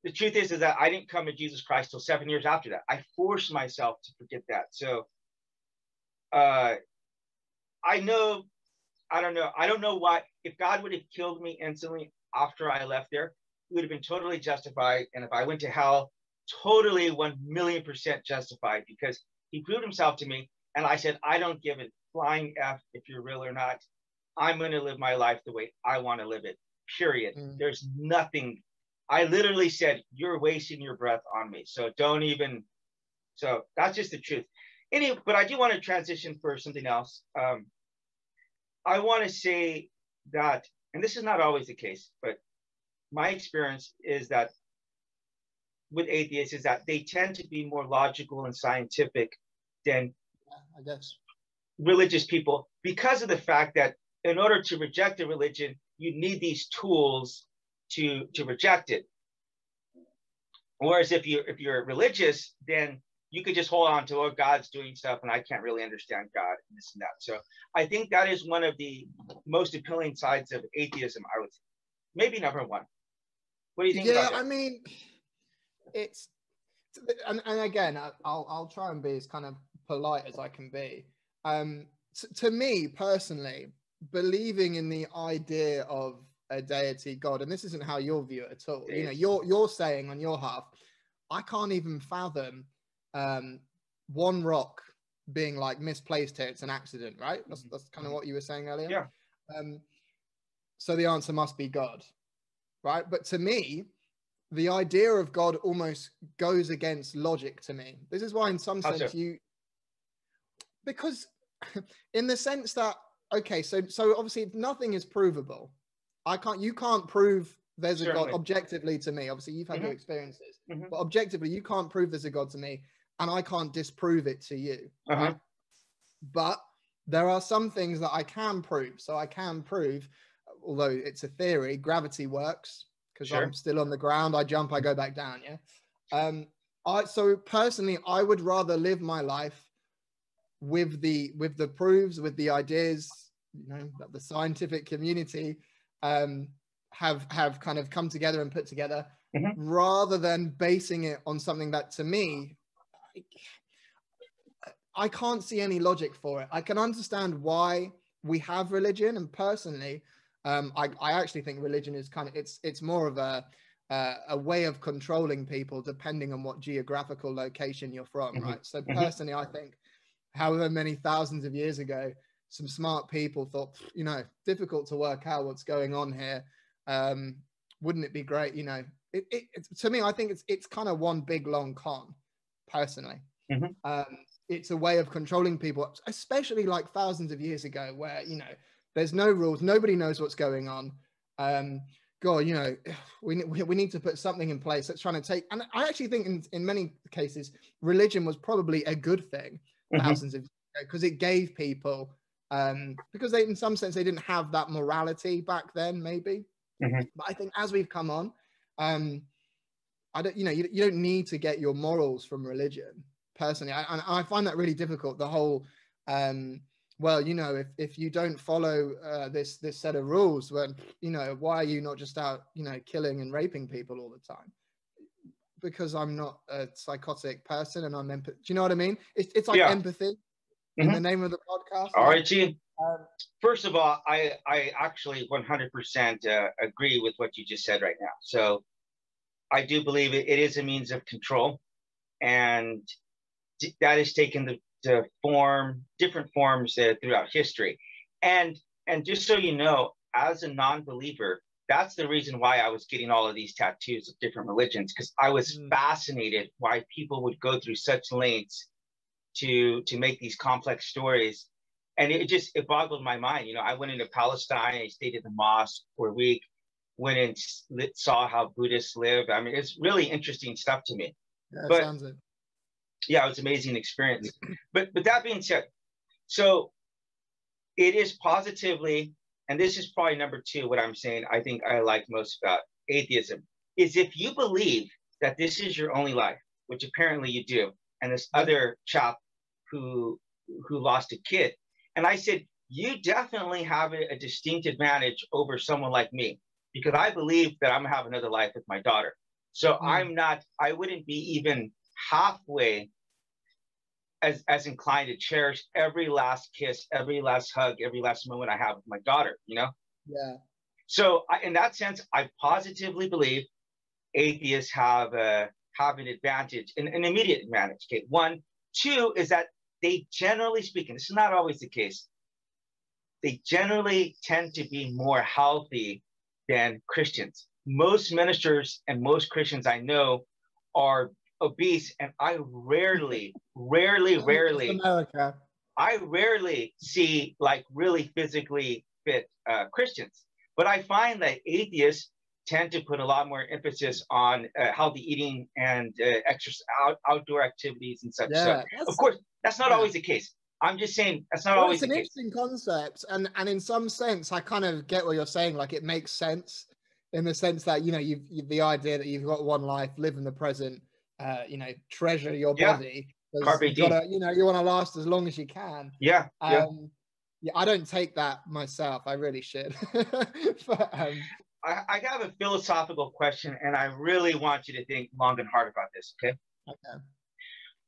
the truth is is that I didn't come to Jesus Christ till seven years after that. I forced myself to forget that. So uh I know I don't know. I don't know why if God would have killed me instantly, after I left there, it would have been totally justified. And if I went to hell, totally 1 million percent justified because he proved himself to me. And I said, I don't give a flying F if you're real or not. I'm going to live my life the way I want to live it, period. Mm. There's nothing. I literally said, You're wasting your breath on me. So don't even. So that's just the truth. Anyway, but I do want to transition for something else. Um, I want to say that and this is not always the case, but my experience is that with atheists is that they tend to be more logical and scientific than I guess. religious people because of the fact that in order to reject a religion, you need these tools to to reject it. Whereas if you if you're religious, then you could just hold on to oh god's doing stuff and i can't really understand god and this and that. So i think that is one of the most appealing sides of atheism i would say. Maybe number one. What do you think yeah i mean it's and, and again i'll i'll try and be as kind of polite as i can be um to, to me personally believing in the idea of a deity god and this isn't how you'll view it at all you know you're you're saying on your half i can't even fathom um, one rock being like misplaced here, it's an accident, right? That's, mm-hmm. that's kind of what you were saying earlier. Yeah. Um, so the answer must be God, right? But to me, the idea of God almost goes against logic to me. This is why, in some sense, so? you because *laughs* in the sense that okay, so so obviously, nothing is provable, I can't. You can't prove there's Certainly. a God objectively to me. Obviously, you've had mm-hmm. your experiences, mm-hmm. but objectively, you can't prove there's a God to me and I can't disprove it to you. Uh-huh. Right? But there are some things that I can prove. So I can prove, although it's a theory, gravity works because sure. I'm still on the ground. I jump, I go back down. Yeah. Um, I so personally, I would rather live my life with the with the proofs, with the ideas, you know, that the scientific community um, have have kind of come together and put together, mm-hmm. rather than basing it on something that to me I can't see any logic for it. I can understand why we have religion, and personally, um, I, I actually think religion is kind of it's it's more of a uh, a way of controlling people depending on what geographical location you're from, mm-hmm. right? So mm-hmm. personally, I think however many thousands of years ago, some smart people thought, you know, difficult to work out what's going on here. Um, wouldn't it be great? You know, it, it, to me, I think it's it's kind of one big long con personally. Mm-hmm. Um, it's a way of controlling people, especially like thousands of years ago, where you know there's no rules, nobody knows what's going on. Um, God, you know, we, we need to put something in place that's trying to take. And I actually think in, in many cases, religion was probably a good thing mm-hmm. thousands of because it gave people, um, because they, in some sense, they didn't have that morality back then, maybe. Mm-hmm. But I think as we've come on, um, I don't, you know, you, you don't need to get your morals from religion personally. I, and I find that really difficult. The whole, um, well, you know, if, if you don't follow uh, this this set of rules, when you know, why are you not just out, you know, killing and raping people all the time? Because I'm not a psychotic person, and I'm empath. Do you know what I mean? It's it's like yeah. empathy mm-hmm. in the name of the podcast. All right, Gene. Um, First of all, I I actually 100% uh, agree with what you just said right now. So I do believe it, it is a means of control, and that has taken the to form different forms uh, throughout history. And and just so you know, as a non-believer, that's the reason why I was getting all of these tattoos of different religions because I was mm. fascinated why people would go through such lengths to to make these complex stories. And it just it boggled my mind. You know, I went into Palestine, I stayed in the mosque for a week, went and saw how Buddhists live. I mean, it's really interesting stuff to me. Yeah, but, sounds it yeah, it was an amazing experience. But but that being said, so it is positively, and this is probably number two, what I'm saying I think I like most about atheism is if you believe that this is your only life, which apparently you do, and this other chap who who lost a kid, and I said, you definitely have a, a distinct advantage over someone like me because I believe that I'm gonna have another life with my daughter. So mm. I'm not, I wouldn't be even halfway as, as inclined to cherish every last kiss, every last hug, every last moment I have with my daughter, you know? Yeah. So I, in that sense, I positively believe atheists have a, have an advantage, an, an immediate advantage. Okay, one. Two is that they generally speaking, this is not always the case, they generally tend to be more healthy than Christians. Most ministers and most Christians I know are obese, and I rarely, *laughs* rarely, rarely, America. I rarely see like really physically fit uh, Christians. But I find that atheists tend to put a lot more emphasis on uh, healthy eating and uh, exercise, out, outdoor activities and such. Yeah, so, of course, that's not yeah. always the case. I'm just saying that's not well, always. It's an interesting concept, and and in some sense, I kind of get what you're saying. Like it makes sense in the sense that you know you've, you've the idea that you've got one life, live in the present, uh, you know, treasure your body. Yeah. You, gotta, you know, you want to last as long as you can. Yeah. Um, yeah. yeah. I don't take that myself. I really should. *laughs* but, um, I, I have a philosophical question, and I really want you to think long and hard about this. Okay. Okay.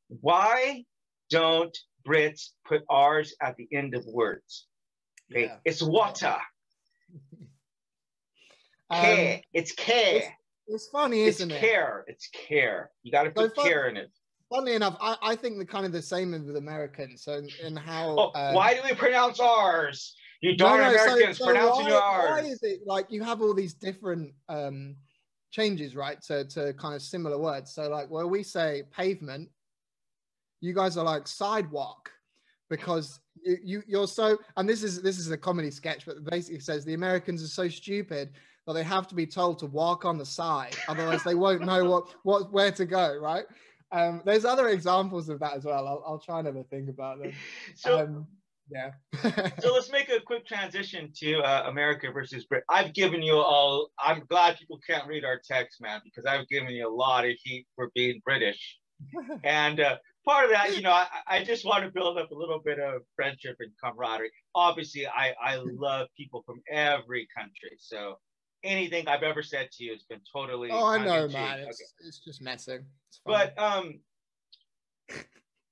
Why don't Brits put R's at the end of words? Okay. Yeah. It's water. *laughs* um. It's care. It's funny, isn't it's it? Care. It's care. You got to put so care in it. Funny enough, I, I think the kind of the same with Americans. So in how oh, um, why do we pronounce ours? You darn no, no, Americans so, so pronouncing why, ours. Why is it like you have all these different um, changes, right? To to kind of similar words. So like where we say pavement, you guys are like sidewalk because you, you you're so and this is this is a comedy sketch, but basically says the Americans are so stupid but they have to be told to walk on the side, otherwise they won't know what what where to go. Right? Um, there's other examples of that as well. I'll, I'll try and have think about them. So. Um, yeah. *laughs* so let's make a quick transition to uh, America versus Brit. I've given you all. I'm glad people can't read our text, man, because I've given you a lot of heat for being British. *laughs* and uh, part of that, you know, I, I, just want to build up a little bit of friendship and camaraderie. Obviously, I, I love people from every country. So anything I've ever said to you has been totally. Oh, I know, man. It's, okay. it's just messing. It's but um,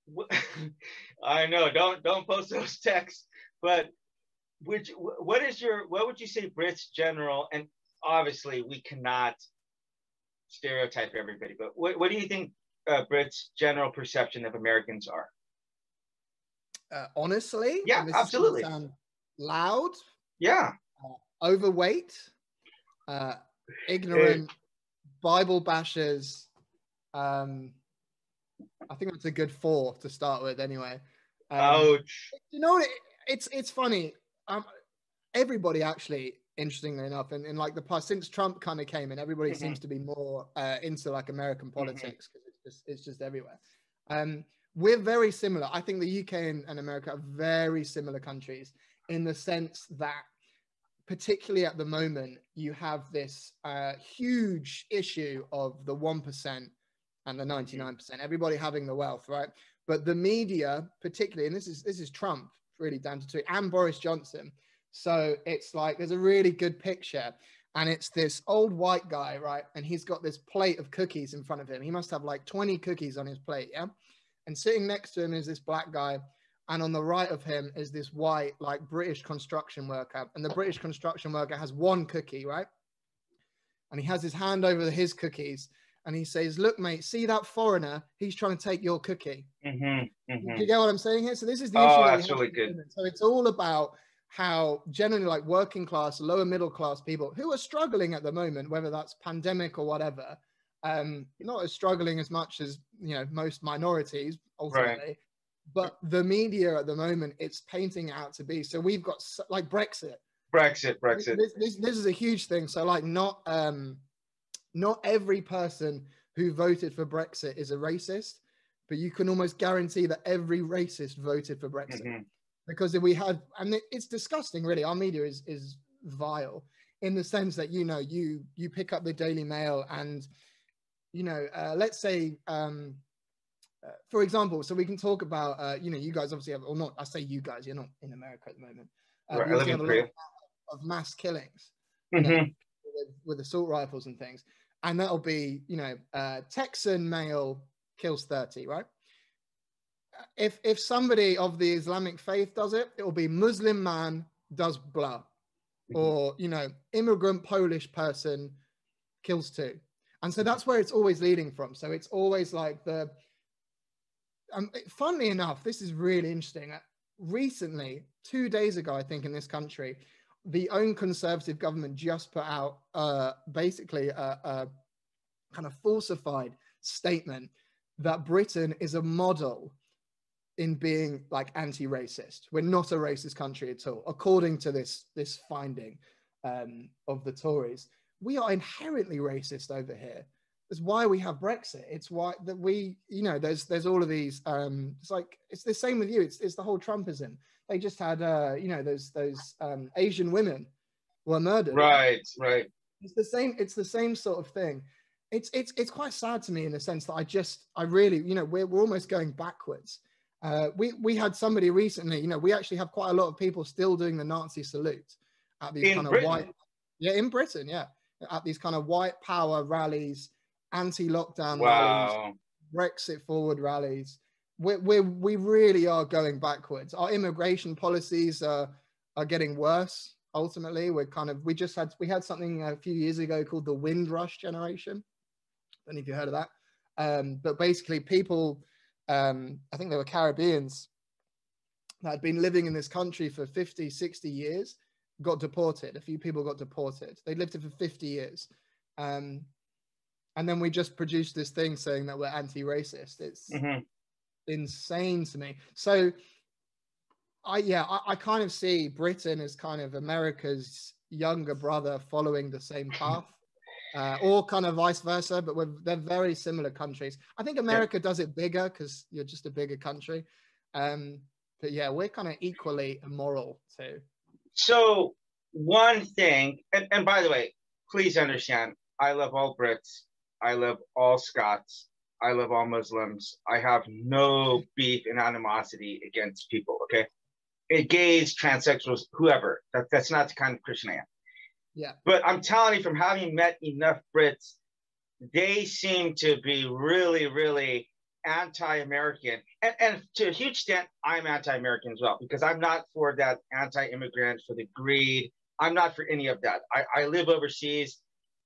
*laughs* I know. Don't don't post those *laughs* texts. But which what is your what would you say Brits general and obviously we cannot stereotype everybody, but what what do you think uh, Brits general perception of Americans are? Uh, honestly, yeah, absolutely. loud. Yeah. Uh, overweight uh, ignorant Bible bashers. Um, I think that's a good four to start with, anyway. Um, Ouch. You know, it, it's it's funny. Um, everybody actually interestingly enough. And in like the past, since Trump kind of came in, everybody mm-hmm. seems to be more uh, into like American mm-hmm. politics because mm-hmm. it's just it's just everywhere. Um, we're very similar. I think the UK and, and America are very similar countries in the sense that, particularly at the moment, you have this uh, huge issue of the one percent and the ninety nine percent. Everybody having the wealth, right? But the media, particularly, and this is this is Trump really down to two, and Boris Johnson so it's like there's a really good picture, and it's this old white guy, right? And he's got this plate of cookies in front of him. He must have like 20 cookies on his plate, yeah? And sitting next to him is this black guy, and on the right of him is this white, like British construction worker. And the British construction worker has one cookie, right? And he has his hand over his cookies and he says, Look, mate, see that foreigner? He's trying to take your cookie. Mm-hmm, mm-hmm. you get what I'm saying here? So, this is the oh, issue. That's really good. So, it's all about how generally like working class, lower middle class people who are struggling at the moment, whether that's pandemic or whatever, um, not as struggling as much as you know most minorities ultimately. Right. But the media at the moment, it's painting out to be. So we've got like Brexit. Brexit, Brexit. This, this, this is a huge thing. So like not um, not every person who voted for Brexit is a racist, but you can almost guarantee that every racist voted for Brexit. Mm-hmm because we had and it's disgusting really our media is is vile in the sense that you know you you pick up the daily mail and you know uh, let's say um uh, for example so we can talk about uh, you know you guys obviously have or not i say you guys you're not in america at the moment uh, right, I live in Korea. Of, of, mass killings mm-hmm. know, with, with, assault rifles and things and that'll be you know uh, texan male kills 30 right if if somebody of the Islamic faith does it, it will be Muslim man does blah, mm-hmm. or you know, immigrant Polish person kills two, and so that's where it's always leading from. So it's always like the. Um, funnily enough, this is really interesting. Uh, recently, two days ago, I think in this country, the own conservative government just put out uh, basically a, a kind of falsified statement that Britain is a model in being like anti-racist. We're not a racist country at all, according to this this finding um, of the Tories. We are inherently racist over here. That's why we have Brexit. It's why that we, you know, there's there's all of these. Um, it's like it's the same with you. It's it's the whole Trumpism. They just had, uh, you know, those those um, Asian women were murdered. Right, right. It's the same. It's the same sort of thing. It's it's it's quite sad to me in the sense that I just I really, you know, we're we're almost going backwards uh, we we had somebody recently. You know, we actually have quite a lot of people still doing the Nazi salute at these in kind Britain. of white. Yeah, in Britain, yeah, at these kind of white power rallies, anti-lockdown wow. rallies, Brexit forward rallies. We we we really are going backwards. Our immigration policies are are getting worse. Ultimately, we're kind of we just had we had something a few years ago called the Windrush generation. I don't know if you heard of that. Um, but basically, people um, I think they were Caribbeans that had been living in this country for 50, 60 years, got deported. A few people got deported. They lived here for 50 years. Um, and then we just produced this thing saying that we're anti-racist. It's mm-hmm. insane to me. So I yeah, I, I, kind of see Britain as kind of America's younger brother following the same *laughs* path uh, or kind of vice versa, but we're, they're very similar countries. I think America yeah. does it bigger because you're just a bigger country. Um, but yeah, we're kind of equally immoral too. So one thing, and, and by the way, please understand, I love all Brits. I love all Scots. I love all Muslims. I have no beef and animosity against people. Okay, gays, transsexuals, whoever. That, that's not the kind of Christian I am. Yeah. But I'm telling you, from having met enough Brits, they seem to be really, really anti-American, and, and to a huge extent, I'm anti-American as well because I'm not for that anti-immigrant, for the greed. I'm not for any of that. I, I live overseas,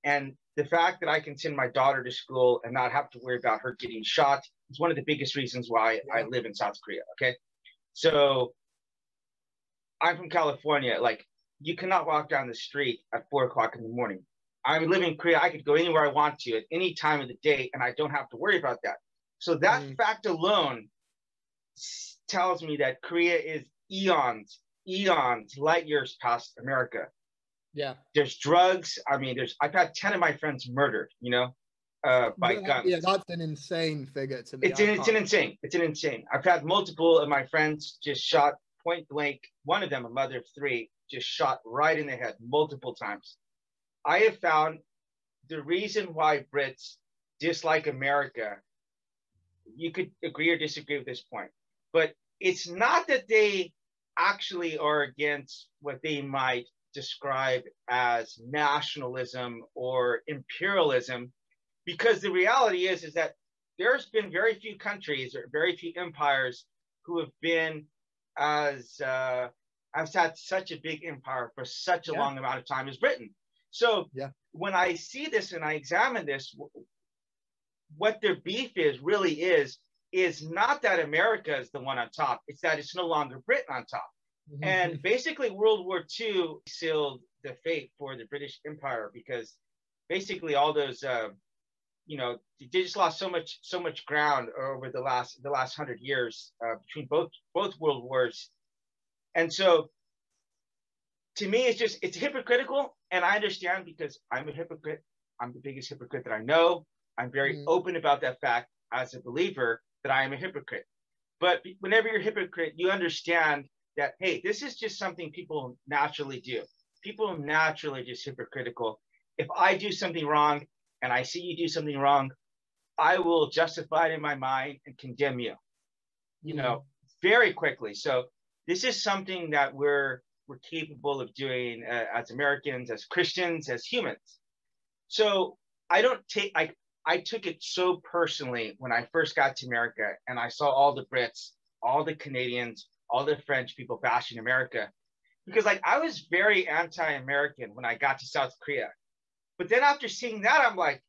and the fact that I can send my daughter to school and not have to worry about her getting shot is one of the biggest reasons why. I live in South Korea. Okay, so I'm from California. Like you cannot walk down the street at four o'clock in the morning. I live in Korea. I could go anywhere I want to at any time of the day, and I don't have to worry about that. So that mm. fact alone tells me that Korea is eons, eons, light years past America. Yeah. There's drugs. I mean, there's I've had 10 of my friends murdered, you know, uh, by yeah, guns. Yeah, that's an insane figure to me. It's an, it's an insane. It's an insane. I've had multiple of my friends just shot point blank. One of them, a mother of three, just shot right in the head multiple times. I have found the reason why Brits dislike America, you could agree or disagree with this point, but it's not that they actually are against what they might describe as nationalism or imperialism, because the reality is, is that there's been very few countries or very few empires who have been as uh, has had such a big empire for such a yeah. long amount of time as Britain. So yeah. when I see this and I examine this, what their beef is really is is not that America is the one on top. It's that it's no longer Britain on top. Mm-hmm. And basically, World War II sealed the fate for the British Empire because basically all those, uh, you know, they just lost so much so much ground over the last the last hundred years uh, between both both world wars, and so to me, it's just it's hypocritical, and I understand because I'm a hypocrite. I'm the biggest hypocrite that I know. I'm very mm-hmm. open about that fact as a believer that I am a hypocrite. But whenever you're a hypocrite, you understand that hey, this is just something people naturally do. People naturally just hypocritical. If I do something wrong and I see you do something wrong, I will justify it in my mind and condemn you. You mm-hmm. know, very quickly. So this is something that we're we're capable of doing uh, as Americans, as Christians, as humans. So I don't take I I took it so personally when I first got to America and I saw all the Brits, all the Canadians, all the French people bashing America because like I was very anti-American when I got to South Korea. But then after seeing that, I'm like,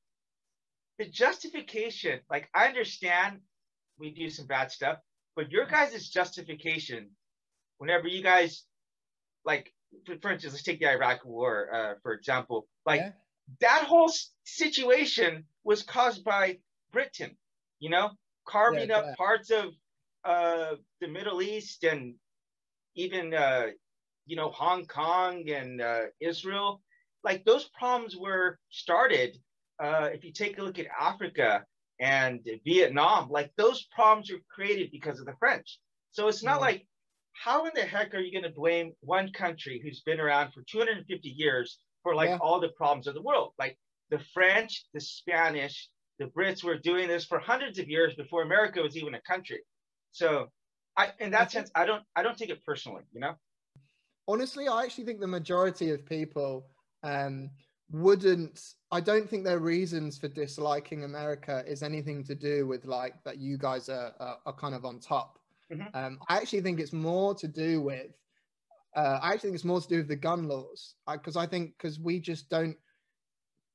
the justification, like I understand we do some bad stuff, but your guys' justification, whenever you guys like for, for instance, let's take the Iraq war, uh, for example, like yeah. that whole situation was caused by Britain, you know, carving yeah, up parts of uh, the Middle East and even uh, you know Hong Kong and uh, Israel, like those problems were started. Uh, if you take a look at Africa and Vietnam, like those problems were created because of the French. So it's not mm. like how in the heck are you going to blame one country who's been around for 250 years for like yeah. all the problems of the world? Like the French, the Spanish, the Brits were doing this for hundreds of years before America was even a country. So, I in that sense, I don't I don't take it personally. You know. Honestly, I actually think the majority of people um, wouldn't. I don't think their reasons for disliking America is anything to do with like that you guys are are, are kind of on top. Mm-hmm. Um, I actually think it's more to do with. Uh, I actually think it's more to do with the gun laws because I, I, think because we just don't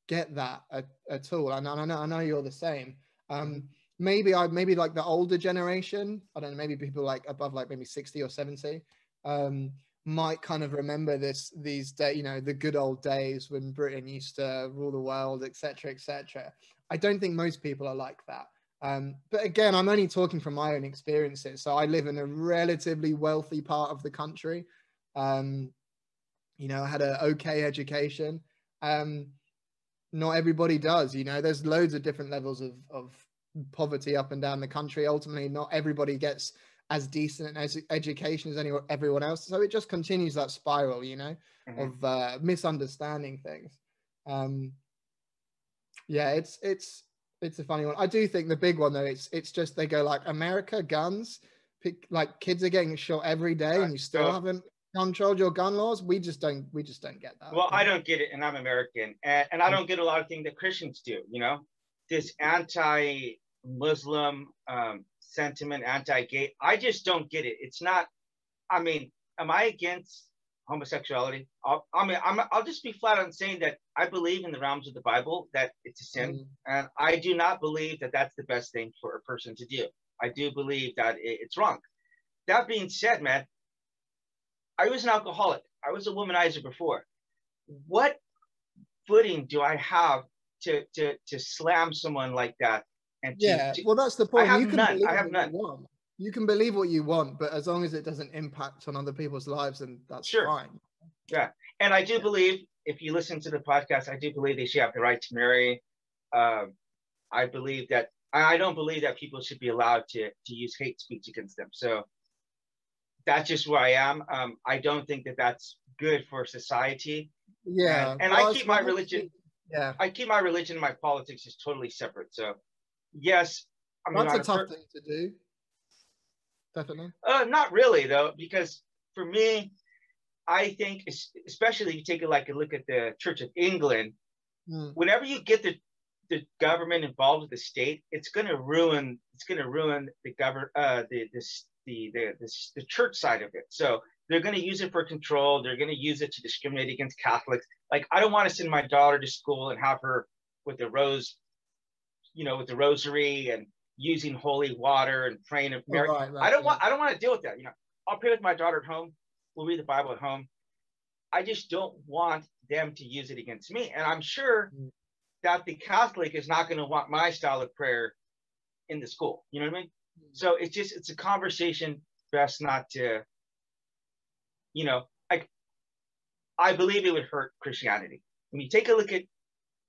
get that at, at all. And I know I know you're the same. Um, maybe I maybe like the older generation. I don't know, maybe people like above like maybe 60 or 70 um, might kind of remember this these day, you know, the good old days when Britain used to rule the world, etc., etc. I don't think most people are like that. Um, but again, I'm only talking from my own experiences. So I live in a relatively wealthy part of the country. Um, you know, I had an okay education. Um, not everybody does. You know, there's loads of different levels of, of poverty up and down the country. Ultimately, not everybody gets as decent an education as anyone everyone else. So it just continues that spiral, you know, mm-hmm. of uh, misunderstanding things. Um, yeah, it's it's it's a funny one. I do think the big one though, it's it's just they go like America guns, pick, like kids are getting shot every day, and you still haven't controlled your gun laws. We just don't we just don't get that. Well, I don't get it, and I'm American, and, and I don't get a lot of things that Christians do. You know, this anti Muslim um, sentiment, anti-gay. I just don't get it. It's not. I mean, am I against homosexuality? I'll, I mean, I'm, I'll just be flat on saying that I believe in the realms of the Bible that it's a sin, mm. and I do not believe that that's the best thing for a person to do. I do believe that it, it's wrong. That being said, man, I was an alcoholic. I was a womanizer before. What footing do I have to to to slam someone like that and yeah, to, well, that's the point. you can none. I have none. You, you, can believe what you want, but as long as it doesn't impact on other people's lives, then that's sure. fine. Yeah, and I do believe if you listen to the podcast, I do believe they should have the right to marry. Um, I believe that I don't believe that people should be allowed to to use hate speech against them. So that's just where I am. Um, I don't think that that's good for society. Yeah, and, and I keep my religion. Yeah, I keep my religion and my politics is totally separate. So, yes, I mean, that's a tough thing to do. Definitely. Uh, not really though, because for me, I think, especially if you take a like a look at the Church of England, mm. whenever you get the the government involved with the state, it's going to ruin it's going to ruin the govern uh, the this the the, the the church side of it. So they're going to use it for control. They're going to use it to discriminate against Catholics. Like I don't want to send my daughter to school and have her with the rose, you know, with the rosary and using holy water and praying of Mary. Right, right, I don't want I don't want to deal with that. You know, I'll pray with my daughter at home. We'll read the Bible at home. I just don't want them to use it against me. And I'm sure mm. that the Catholic is not going to want my style of prayer in the school. You know what I mean? Mm. So it's just it's a conversation best not to, you know, like I believe it would hurt Christianity. When you take a look at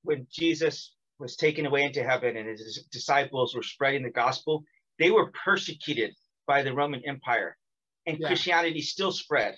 when Jesus was taken away into heaven and his disciples were spreading the gospel, they were persecuted by the Roman Empire. And yeah. Christianity still spread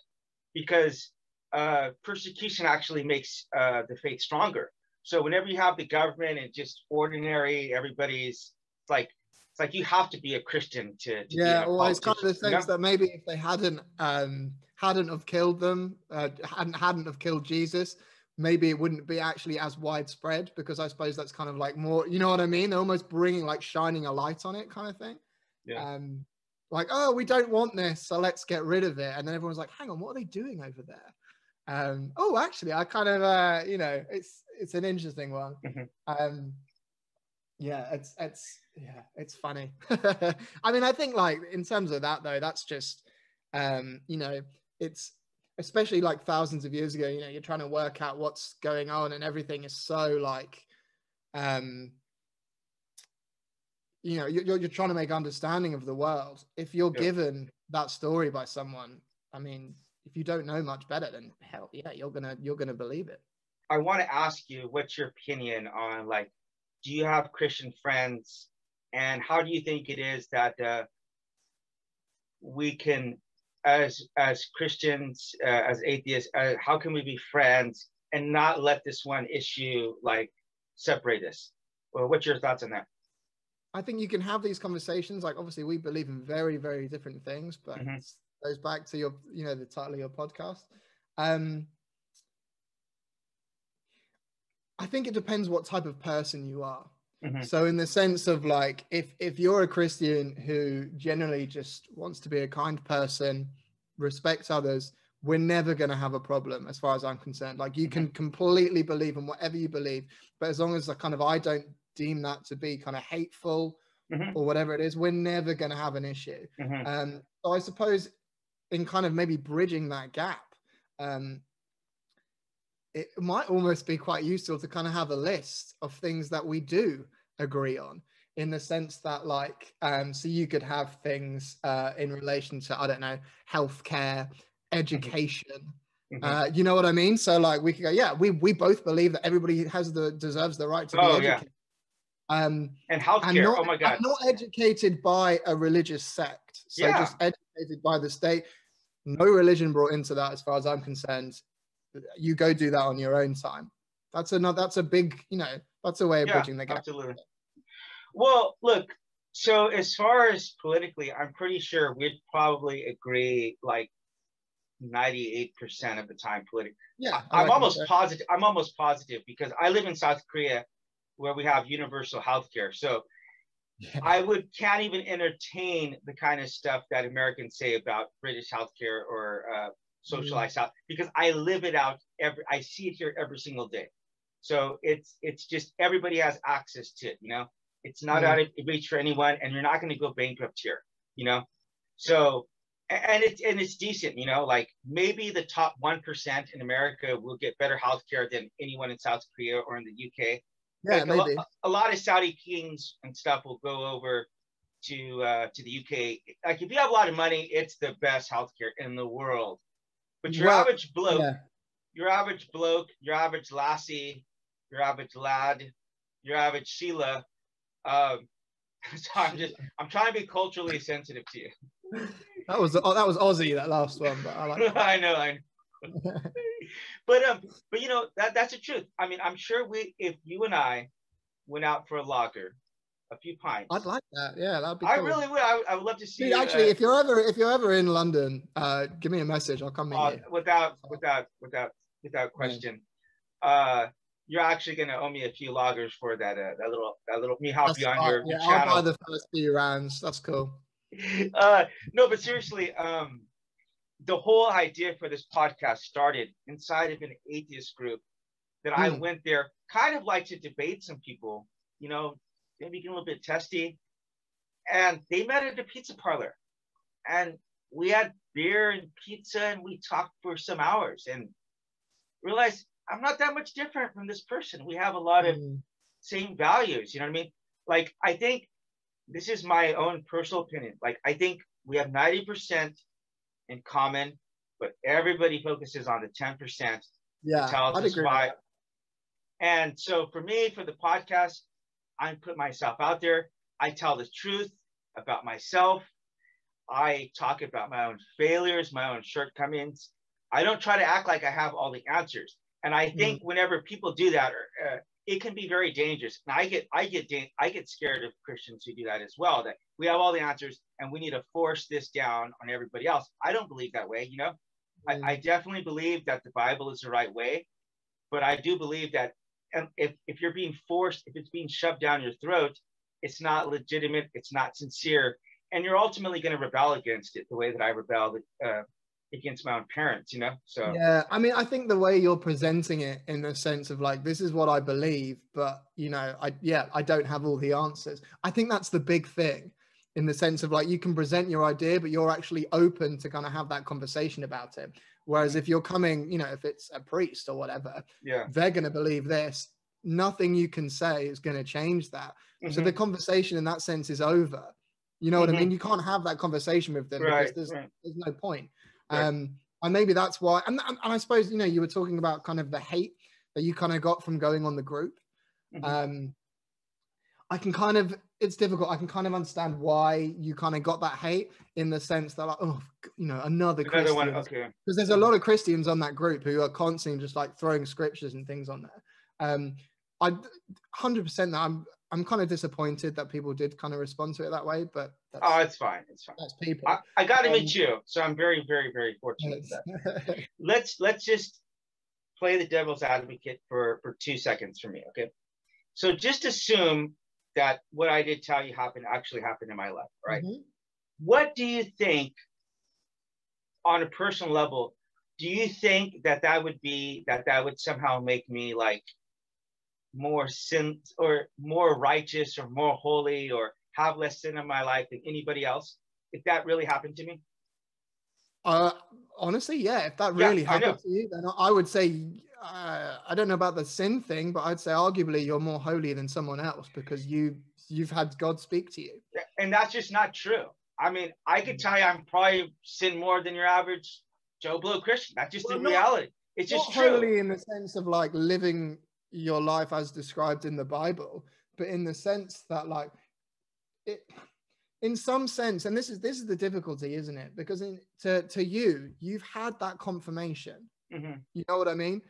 because uh, persecution actually makes uh, the faith stronger. So whenever you have the government and just ordinary, everybody's like, it's like you have to be a Christian to. to yeah, well, it's kind of the sense that maybe if they hadn't um, hadn't have killed them, uh, hadn't hadn't have killed Jesus, maybe it wouldn't be actually as widespread because I suppose that's kind of like more, you know what I mean? They're almost bringing like shining a light on it kind of thing. Yeah. Um, like, oh, we don't want this, so let's get rid of it. And then everyone's like, hang on, what are they doing over there? Um, oh, actually, I kind of, uh, you know, it's it's an interesting one. Mm-hmm. Um, yeah, it's it's yeah, it's funny. *laughs* I mean, I think like in terms of that though, that's just, um, you know, it's especially like thousands of years ago you know you're trying to work out what's going on and everything is so like um you know you're, you're trying to make understanding of the world. If you're yeah. given that story by someone i mean if you don't know much better then hell yeah you're gonna you're gonna believe it. I want to ask you what's your opinion on like do you have christian friends? And how do you think it is that uh, we can as as Christians, uh, as atheists, uh, how can we be friends and not let this one issue like separate us? Well, what's your thoughts on that? I think you can have these conversations. Like, obviously, we believe in very, very different things, but mm-hmm. it goes back to your, you know, the title of your podcast. Um, I think it depends what type of person you are. Mm-hmm. So in the sense of like if if you're a Christian who generally just wants to be a kind person, respects others, we're never going to have a problem as far as I'm concerned. Like you mm-hmm. can completely believe in whatever you believe, but as long as I kind of I don't deem that to be kind of hateful mm-hmm. or whatever it is, we're never going to have an issue. Mm-hmm. Um, so I suppose in kind of maybe bridging that gap, um, it might almost be quite useful to kind of have a list of things that we do agree on in the sense that like um so you could have things uh in relation to i don't know healthcare mm-hmm. education mm-hmm. uh you know what i mean so like we could go yeah we we both believe that everybody has the deserves the right to be oh, educated yeah. um and healthcare and not, oh my god not educated by a religious sect so yeah. just educated by the state no religion brought into that as far as i'm concerned you go do that on your own time. That's another. That's a big. You know, that's a way of yeah, bridging the gap. Absolutely. Well, look. So as far as politically, I'm pretty sure we'd probably agree like 98% of the time politically. Yeah. I am almost positive. I'm almost positive because I live in South Korea where we have universal health care. So yeah. I would can't even entertain the kind of stuff that Americans say about British healthcare or uh, socialize mm. out because I live it out every I see it here every single day. So it's it's just everybody has access to it, you know. It's not mm. out of reach for anyone, and you're not going to go bankrupt here, you know. So and it's and it's decent, you know. Like maybe the top one percent in America will get better health care than anyone in South Korea or in the UK. Yeah, like maybe. A, a, lot of Saudi kings and stuff will go over to uh, to the UK. Like if you have a lot of money, it's the best healthcare in the world. But your well, average bloke, yeah. your average bloke, your average lassie, your average lad, your average Sheila. Um, *laughs* so I'm just I'm trying to be culturally sensitive to you. That was oh, that was Aussie that last one, but I like. *laughs* I know, I *laughs* know. but um, but you know that that's the truth. I mean, I'm sure we if you and I went out for a lager, a few pints. I'd like that. Yeah, that'd be. I really would. I, I, would love to see. Dude, actually, uh, if you're ever if you're ever in London, uh, give me a message. I'll come meet uh, you. Without without without without question. Yeah. Uh, you're actually gonna owe me a few loggers for that uh, that little that little me help you on your, yeah, channel. I'll buy the first few rounds. That's cool. *laughs* Uh, no, but seriously, um, the whole idea for this podcast started inside of an atheist group that mm. I hmm. went there, kind of like to debate some people, you know, maybe get a little bit testy. And they met at a pizza parlor, and we had beer and pizza, and we talked for some hours, and realized I'm not that much different from this person. We have a lot of mm. same values. You know what I mean? Like I think this is my own personal opinion. Like I think we have 90% in common, but everybody focuses on the 10%. Yeah, tells I'd us agree why. And so for me, for the podcast, I put myself out there. I tell the truth about myself. I talk about my own failures, my own shortcomings. I don't try to act like I have all the answers. And I think mm whenever people do that, uh, it can be very dangerous. And I get, I get, I get scared of Christians who do that as well. That we have all the answers and we need to force this down on everybody else. I don't believe that way. You know, mm I, I definitely believe that the Bible is the right way, but I do believe that if if you're being forced, if it's being shoved down your throat, it's not legitimate. It's not sincere, and you're ultimately going to rebel against it the way that I rebelled uh, against my own parents, you know? So yeah, I mean, I think the way you're presenting it in the sense of like, this is what I believe, but you know, I yeah, I don't have all the answers. I think that's the big thing in the sense of like you can present your idea, but you're actually open to kind of have that conversation about it. Whereas if you're coming, you know, if it's a priest or whatever, yeah, they're gonna believe this. Nothing you can say is gonna change that. Mm-hmm. So the conversation in that sense is over. You know what mm-hmm. I mean? You can't have that conversation with them right, because there's right. there's no point. Um, and maybe that's why. And, and, I suppose you know you were talking about kind of the hate that you kind of got from going on the group. Mm-hmm. Um, I can kind of it's difficult. I can kind of understand why you kind of got that hate in the sense that like oh you know another, another Christian. One, okay. Because there's a lot of Christians on that group who are constantly just like throwing scriptures and things on there. Um, I 100% that I'm I'm kind of disappointed that people did kind of respond to it that way, but oh, it's fine. It's fine. That's people. I, I got to um, meet you, so I'm very, very, very fortunate. *laughs* let's let's just play the devil's advocate for for two seconds for me, okay? So just assume that what I did tell you happened actually happened in my life, right? Mm-hmm. What do you think, on a personal level, do you think that that would be that that would somehow make me like more sin or more righteous or more holy or have less sin in my life than anybody else if that really happened to me? Uh, honestly, yeah. If that really yeah, happened to you, then I would say uh, I don't know about the sin thing, but I'd say arguably you're more holy than someone else because you you've had God speak to you. And that's just not true. I mean, I could mm. tell you I'm probably sin more than your average Joe Blow Christian. That's just well, the reality. It's just true. Holy in the sense of like living your life as described in the Bible, but in the sense that like it in some sense, and this is this is the difficulty, isn't it? Because in, to to you, you've had that confirmation. Mm-hmm. You know what I mean?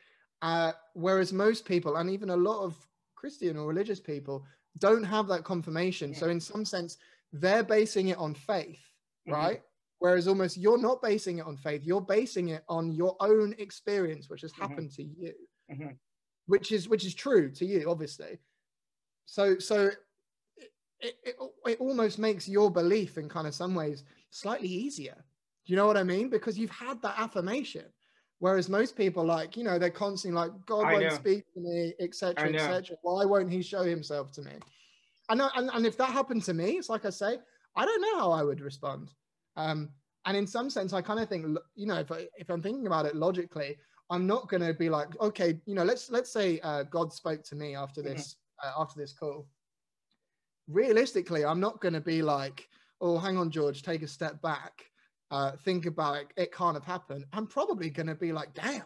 Uh, whereas most people, and even a lot of Christian or religious people, don't have that confirmation. Yeah. So in some sense, they're basing it on faith, mm-hmm. right? Whereas almost you're not basing it on faith, you're basing it on your own experience, which has mm-hmm. happened to you. Mm-hmm which is which is true to you, obviously. So so it, it, it almost makes your belief in kind of some ways slightly easier. Do you know what I mean? Because you've had that affirmation. Whereas most people, like, you know, they're constantly like, God I won't know. speak to me, etc., etc. Why won't he show himself to me? And, and, and if that happened to me, it's like I say, I don't know how I would respond. Um, and in some sense, I kind of think, you know, if, I, if I'm thinking about it logically, I'm not going to be like, okay, you know, let's let's say uh, God spoke to me after mm-hmm. this uh, after this call. Realistically, I'm not going to be like, oh, hang on, George, take a step back, uh, think about it. It can't have happened. I'm probably going to be like, damn,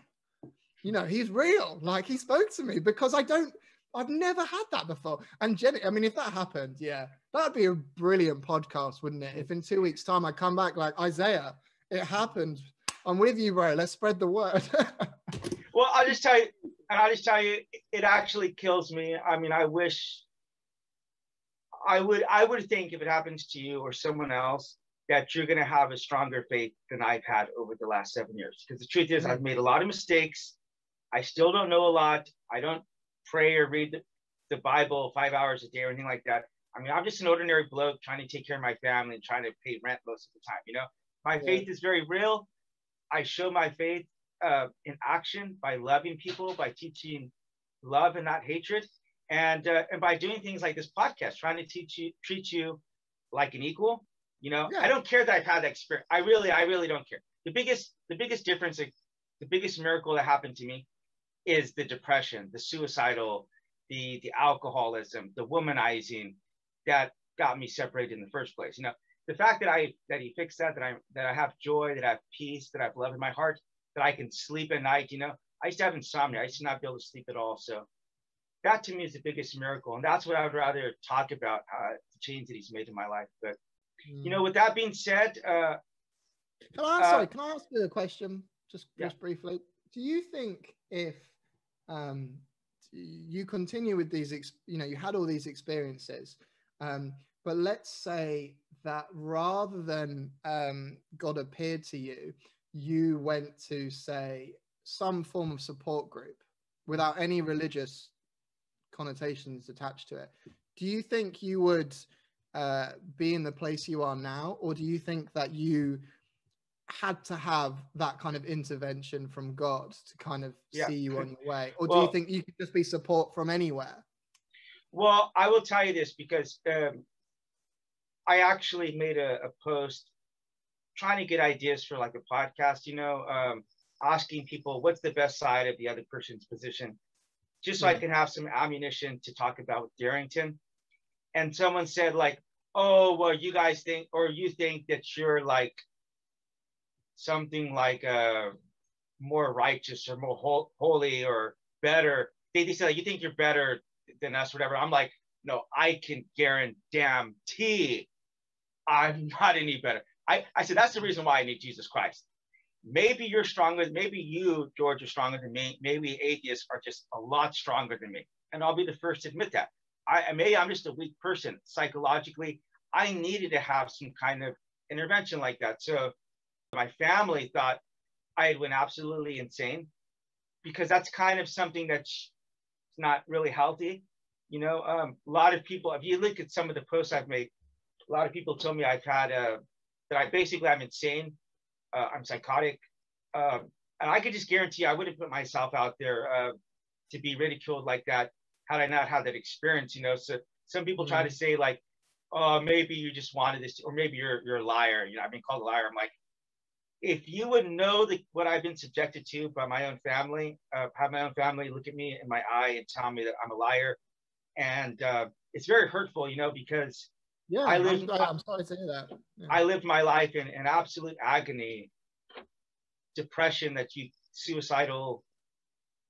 you know, he's real. Like he spoke to me because I don't, I've never had that before. And Jenny, I mean, if that happened, yeah, that'd be a brilliant podcast, wouldn't it? If in two weeks' time I come back like Isaiah, it happened. I'm with you, bro. Let's spread the word. *laughs* well, I'll just tell you, and I'll just tell you, it actually kills me. I mean, I wish I would I would think if it happens to you or someone else that you're going to have a stronger faith than I've had over the last seven years. Because the truth is, I've made a lot of mistakes. I still don't know a lot. I don't pray or read the, the Bible five hours a day or anything like that. I mean, I'm just an ordinary bloke trying to take care of my family and trying to pay rent most of the time. You know, my yeah. faith is very real. I show my faith uh, in action by loving people, by teaching love and not hatred, and uh, and by doing things like this podcast, trying to teach you, treat you like an equal. You know, yeah. I don't care that I've had that experience. I really, I really don't care. The biggest, the biggest difference, the biggest miracle that happened to me is the depression, the suicidal, the the alcoholism, the womanizing that got me separated in the first place. You know, the fact that I that he fixed that, that I that I have joy, that I have peace, that I have love in my heart, that I can sleep at night. You know, I used to have insomnia. I used to not be able to sleep at all. So that to me is the biggest miracle, and that's what I would rather talk about uh, the change that he's made in my life. But mm. you know, with that being said, uh, can I, uh, sorry, can I ask you a question just yeah. just briefly? Do you think if um, you continue with these, you know, you had all these experiences, um, but let's say that rather than um, God appeared to you, you went to say some form of support group without any religious connotations attached to it. Do you think you would uh, be in the place you are now, or do you think that you had to have that kind of intervention from God to kind of yeah. see you on your way? Or do you think you could just be support from anywhere? Well, I will tell you this because um, I actually made a, a, post trying to get ideas for like a podcast, you know, um, asking people what's the best side of the other person's position, just so yeah. I can have some ammunition to talk about with Darrington. And someone said, like, oh, well, you guys think, or you think that you're like something like uh, more righteous or more ho- holy or better. They, they say like, you think you're better than us, whatever. I'm like, no, I can guarantee I'm *laughs* not any better. I, I said that's the reason why I need Jesus Christ. Maybe you're stronger. Maybe you, George, are stronger than me. Maybe atheists are just a lot stronger than me, and I'll be the first to admit that. I maybe I'm just a weak person psychologically. I needed to have some kind of intervention like that. So my family thought I had went absolutely insane because that's kind of something that's not really healthy. You know, um, a lot of people, if you look at some of the posts I've made, a lot of people tell me I've had a, that I basically I'm insane, uh, I'm psychotic, um, and I could just guarantee I wouldn't put myself out there uh, to be ridiculed like that had I not had that experience. You know, so some people mm-hmm. try to mm-hmm. say like, oh, maybe you just wanted this, or maybe you're you're a liar. You know, I've been called a liar. I'm like, if you would know the, what I've been subjected to by my own family, uh, have my own family look at me in my eye and tell me that I'm a liar, and uh, it's very hurtful, you know, because yeah, I lived. I'm, I'm sorry to hear that. Yeah. I lived my life in, in absolute agony, depression that you suicidal.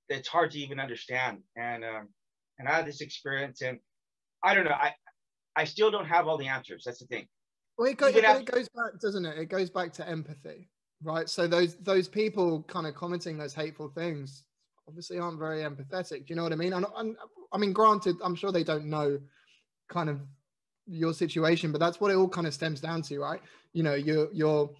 It's hard to even understand, and um, and I had this experience, and I don't know. I I still don't have all the answers. That's the thing. Well, it, go, it, it goes back, doesn't it? It goes back to empathy, right? So those those people kind of commenting those hateful things obviously aren't very empathetic. Do you know what I mean? And, and I mean, granted, I'm sure they don't know kind of your situation, but that's what it all kind of stems down to, right? You know, you're you're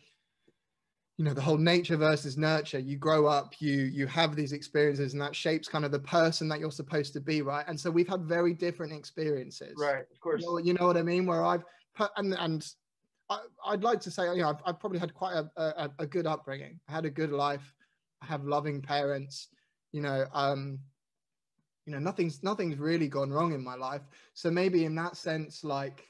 you know the whole nature versus nurture. You grow up you you have these experiences and that shapes kind of the person that you're supposed to be right? And so we've had very different experiences. Right of course. You know, you know what i mean? Where i've put and and I, would like to say you know I've, I've probably had quite a, a, a good upbringing. I had a good life. I have loving parents. You know um you know nothing's nothing's really gone wrong in my life. So maybe in that sense like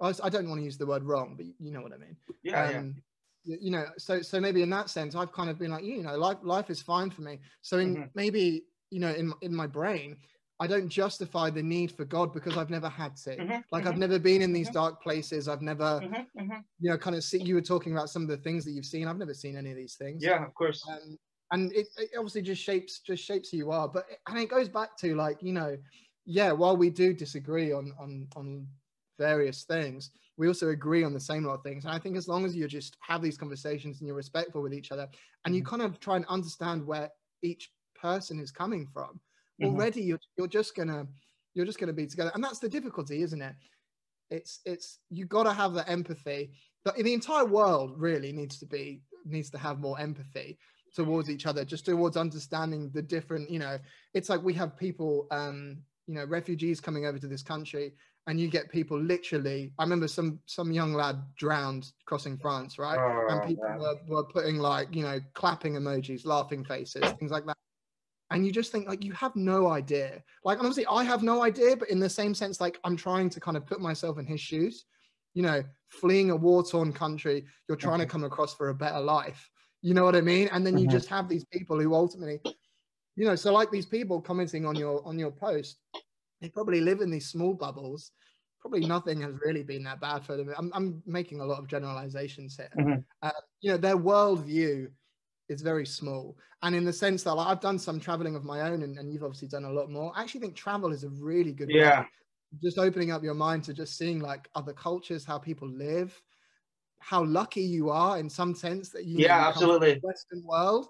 i, was, I don't want to use the word wrong but you know what i mean. Yeah, um, yeah. You know so so maybe in that sense i've kind of been like you know life life is fine for me so in mm-hmm. maybe you know in in my brain I don't justify the need for God because I've never had to. Mm-hmm, like mm-hmm, I've never been in these mm-hmm. dark places. I've never, mm-hmm, mm-hmm. you know, kind of see. You were talking about some of the things that you've seen. I've never seen any of these things. Yeah, of course. Um, and it, it, obviously just shapes just shapes who you are. But and it goes back to like you know, yeah, while we do disagree on on on various things, we also agree on the same lot of things. And I think as long as you just have these conversations and you're respectful with each other, and you mm-hmm. kind of try and understand where each person is coming from, mm-hmm. already you're you're just gonna you're just gonna be together. And that's the difficulty, isn't it? It's it's you got to have the empathy. But the entire world really needs to be needs to have more empathy towards each other, just towards understanding the different. You know, it's like we have people, um, you know, refugees coming over to this country, and you get people literally. I remember some some young lad drowned crossing France, right? Oh, and people were, were putting like you know clapping emojis, laughing faces, things like that and you just think like you have no idea like honestly i have no idea but in the same sense like i'm trying to kind of put myself in his shoes you know fleeing a war-torn country you're trying to mm-hmm. come across for a better life you know what i mean and then you mm-hmm. just have these people who ultimately you know so like these people commenting on your on your post they probably live in these small bubbles probably nothing has really been that bad for them i'm, I'm making a lot of generalizations here mm-hmm. uh, you know their worldview is very small. And in the sense that like, I've done some traveling of my own, and, and, you've obviously done a lot more. I actually think travel is a really good yeah. Way. Just opening up your mind to just seeing like other cultures, how people live, how lucky you are in some sense that you yeah absolutely Western world.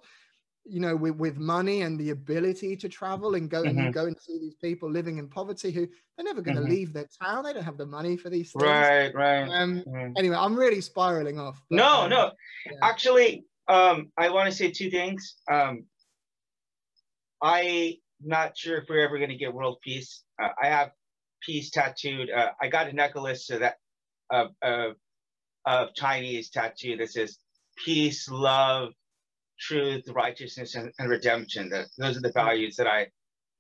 You know, with, with money and the ability to travel and go mm-hmm. and go and see these people living in poverty who they're never going to mm-hmm. leave their town. They don't have the money for these things. Right, right. Um, mm-hmm. Anyway, I'm really spiraling off. But, no, um, no. Yeah. Actually, um, I want to say two things. Um, I'm not sure if we're ever going to get world peace. Uh, I have peace tattooed. Uh, I got a necklace so that of, of, of Chinese tattoo that says peace, love, truth, righteousness, and, and redemption. That those are the values that I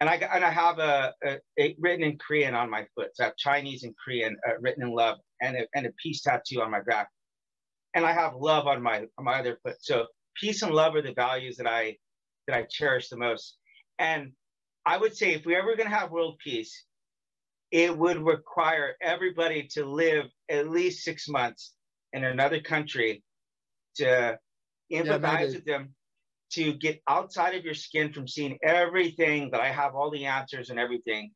and I and I have a, a, a written in Korean on my foot. So I have Chinese and Korean uh, written in love, and a, and a peace tattoo on my back and I have love on my on my other foot. So peace and love are the values that I that I cherish the most. And I would say if we're ever going to have world peace, it would require everybody to live at least six months in another country to empathize yeah, with them, to get outside of your skin from seeing everything that I have all the answers and everything.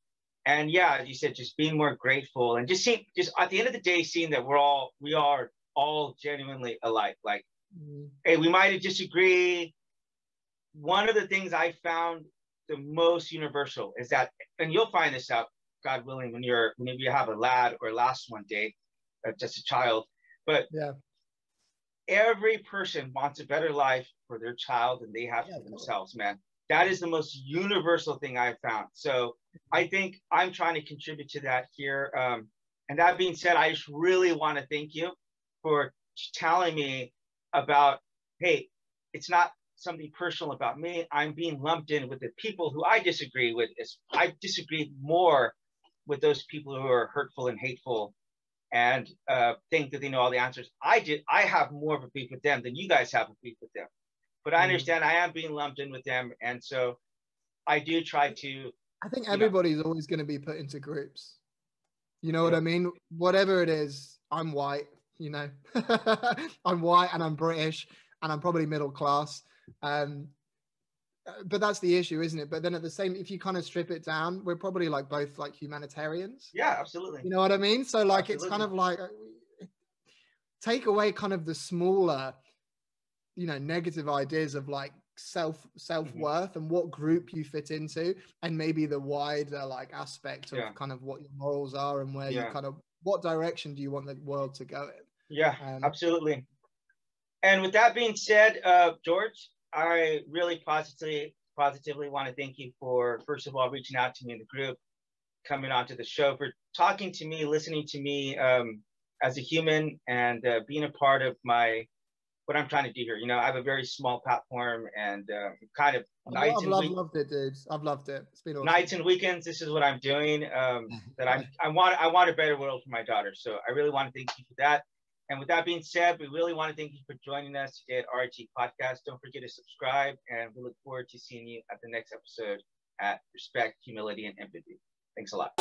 And yeah, as you said, just being more grateful and just seeing, just at the end of the day, seeing that we're all, we are all genuinely alike. Like, mm-hmm. hey, we might disagree. One of the things I found the most universal is that, and you'll find this out, God willing, when you're whenever you have a lad or last one day, uh, just a child. But yeah, every person wants a better life for their child than they have yeah, for themselves, man. That is the most universal thing I've found. So I think I'm trying to contribute to that here. Um, and that being said, I just really want to thank you for telling me about, hey, it's not something personal about me. I'm being lumped in with the people who I disagree with. I disagree more with those people who are hurtful and hateful and uh, think that they know all the answers. I did. I have more of a beef with them than you guys have a beef with them. But I mm-hmm. understand I am being lumped in with them, and so I do try to. I think everybody's know, always going to be put into groups. You know yeah. what I mean? Whatever it is, I'm white you know. *laughs* I'm white and I'm British and I'm probably middle class. Um, but that's the issue, isn't it? But then at the same, if you kind of strip it down, we're probably like both like humanitarians. Yeah, absolutely. You know what I mean? So like, absolutely. it's kind of like uh, take away kind of the smaller, you know, negative ideas of like self self worth mm-hmm. and what group you fit into, and maybe the wider like aspect of yeah. kind of what your morals are and where yeah. you kind of what direction do you want the world to go in. Yeah, um, absolutely. And with that being said, uh, George, I really positively positively want to thank you for first of all reaching out to me in the group, coming onto the show, for talking to me, listening to me um, as a human, and uh, being a part of my what I'm trying to do here. You know, I have a very small platform and uh, kind of nights I've, and loved, loved it, dude. I've loved it. It's been awesome. nights and weekends. This is what I'm doing. Um, *laughs* that I'm I want I want a better world for my daughter. So I really want to thank you for that. And with that being said, we really want to thank you for joining us today at RG Podcast. Don't forget to subscribe, and we look forward to seeing you at the next episode at Respect, Humility, and Empathy. Thanks a lot.